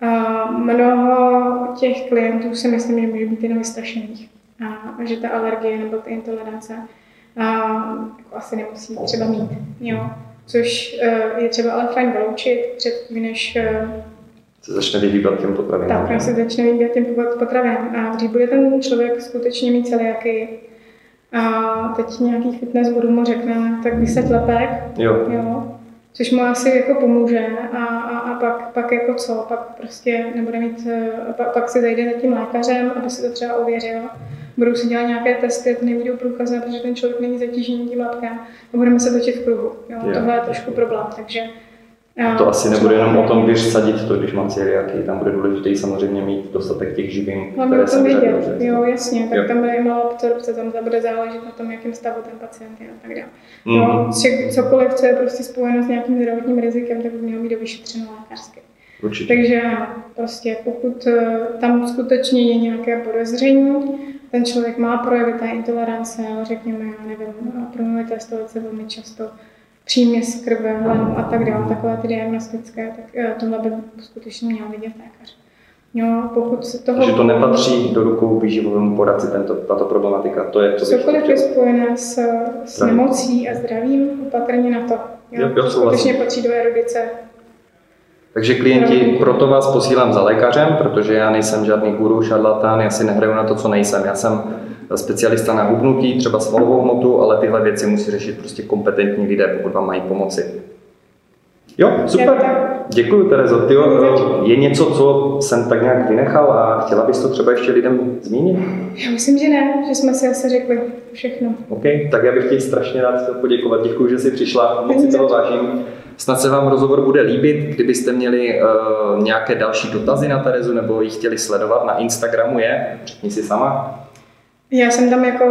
A mnoho těch klientů si myslím, že může být jenom vystrašených. A že ta alergie nebo ty intolerance a, jako asi nemusí třeba mít. Jo. Což eh, je třeba ale fajn vyloučit předtím, než eh, Se začne vyhýbat těm potravinám. tak, se začne vybírat těm potravinám. A když bude ten člověk skutečně mít celiaky a teď nějaký fitness guru mu řekne, tak vysaď lepek, Jo. Jo, což mu asi jako pomůže a, a, a pak, pak jako co, pak prostě nebude mít, eh, pak, pak si zajde za tím lékařem, aby si to třeba ověřil. Budou si dělat nějaké testy, to nebudou průkazné, protože ten člověk není zatížený tím lepkem a budeme se točit v kruhu. Jo, Jo. tohle je trošku problém, takže To asi nebude jenom o tom, když sadit to, když mám celiaky. Tam bude důležité samozřejmě mít dostatek těch živin, Hlavně které jsem vědět, jo, jasně, tak Jo. tam bude i malá absorpce, tam to bude záležet na tom, jakým stavu ten pacient je a tak dále. Mhm. Jo, či- cokoliv, co je prostě spojeno s nějakým zdravotním rizikem, tak by mělo být dovyšetřeno lékařsky. Určitě. Takže prostě pokud eh, tam skutečně je nějaké podezření, ten člověk má projevy té intolerance, řekněme, já nevím, promluvité stolice velmi často, příměs krve, a tak dále, takové ty diagnostické, tak eh, tohle by skutečně měl vidět lékař. Jo, pokud se toho... Takže to nepatří do rukou výživovému poradci, tento, tato problematika. To je to, Cokoliv je spojené s, s nemocí a zdravím, opatrně na to. Jo, jo, to souhlasím. skutečně patří do erudice. Takže klienti, proto vás posílám za lékařem, protože já nejsem žádný guru, šarlatán, já si nehraju na to, co nejsem. Já jsem specialista na hubnutí, třeba svalovou hmotu, ale tyhle věci musí řešit prostě kompetentní lidé, pokud vám mají pomoci. Jo, super. Děkuji, Terezo. Tyjo, je něco, co jsem tak nějak vynechal a chtěla bys to třeba ještě lidem zmínit? Já myslím, že ne, že jsme si asi řekli všechno. OK, tak já bych ti strašně rád chtěl poděkovat. Děkuji, že jsi přišla, moc si toho vážím. Snad se vám rozhovor bude líbit. Kdybyste měli uh, nějaké další dotazy na Terezu nebo ji chtěli sledovat, na Instagramu je, řekni si sama. Já jsem tam jako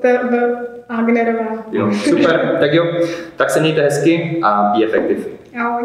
t- v Agnerová. Jo, super, tak jo, tak se mějte hezky a be effective. Ahoj.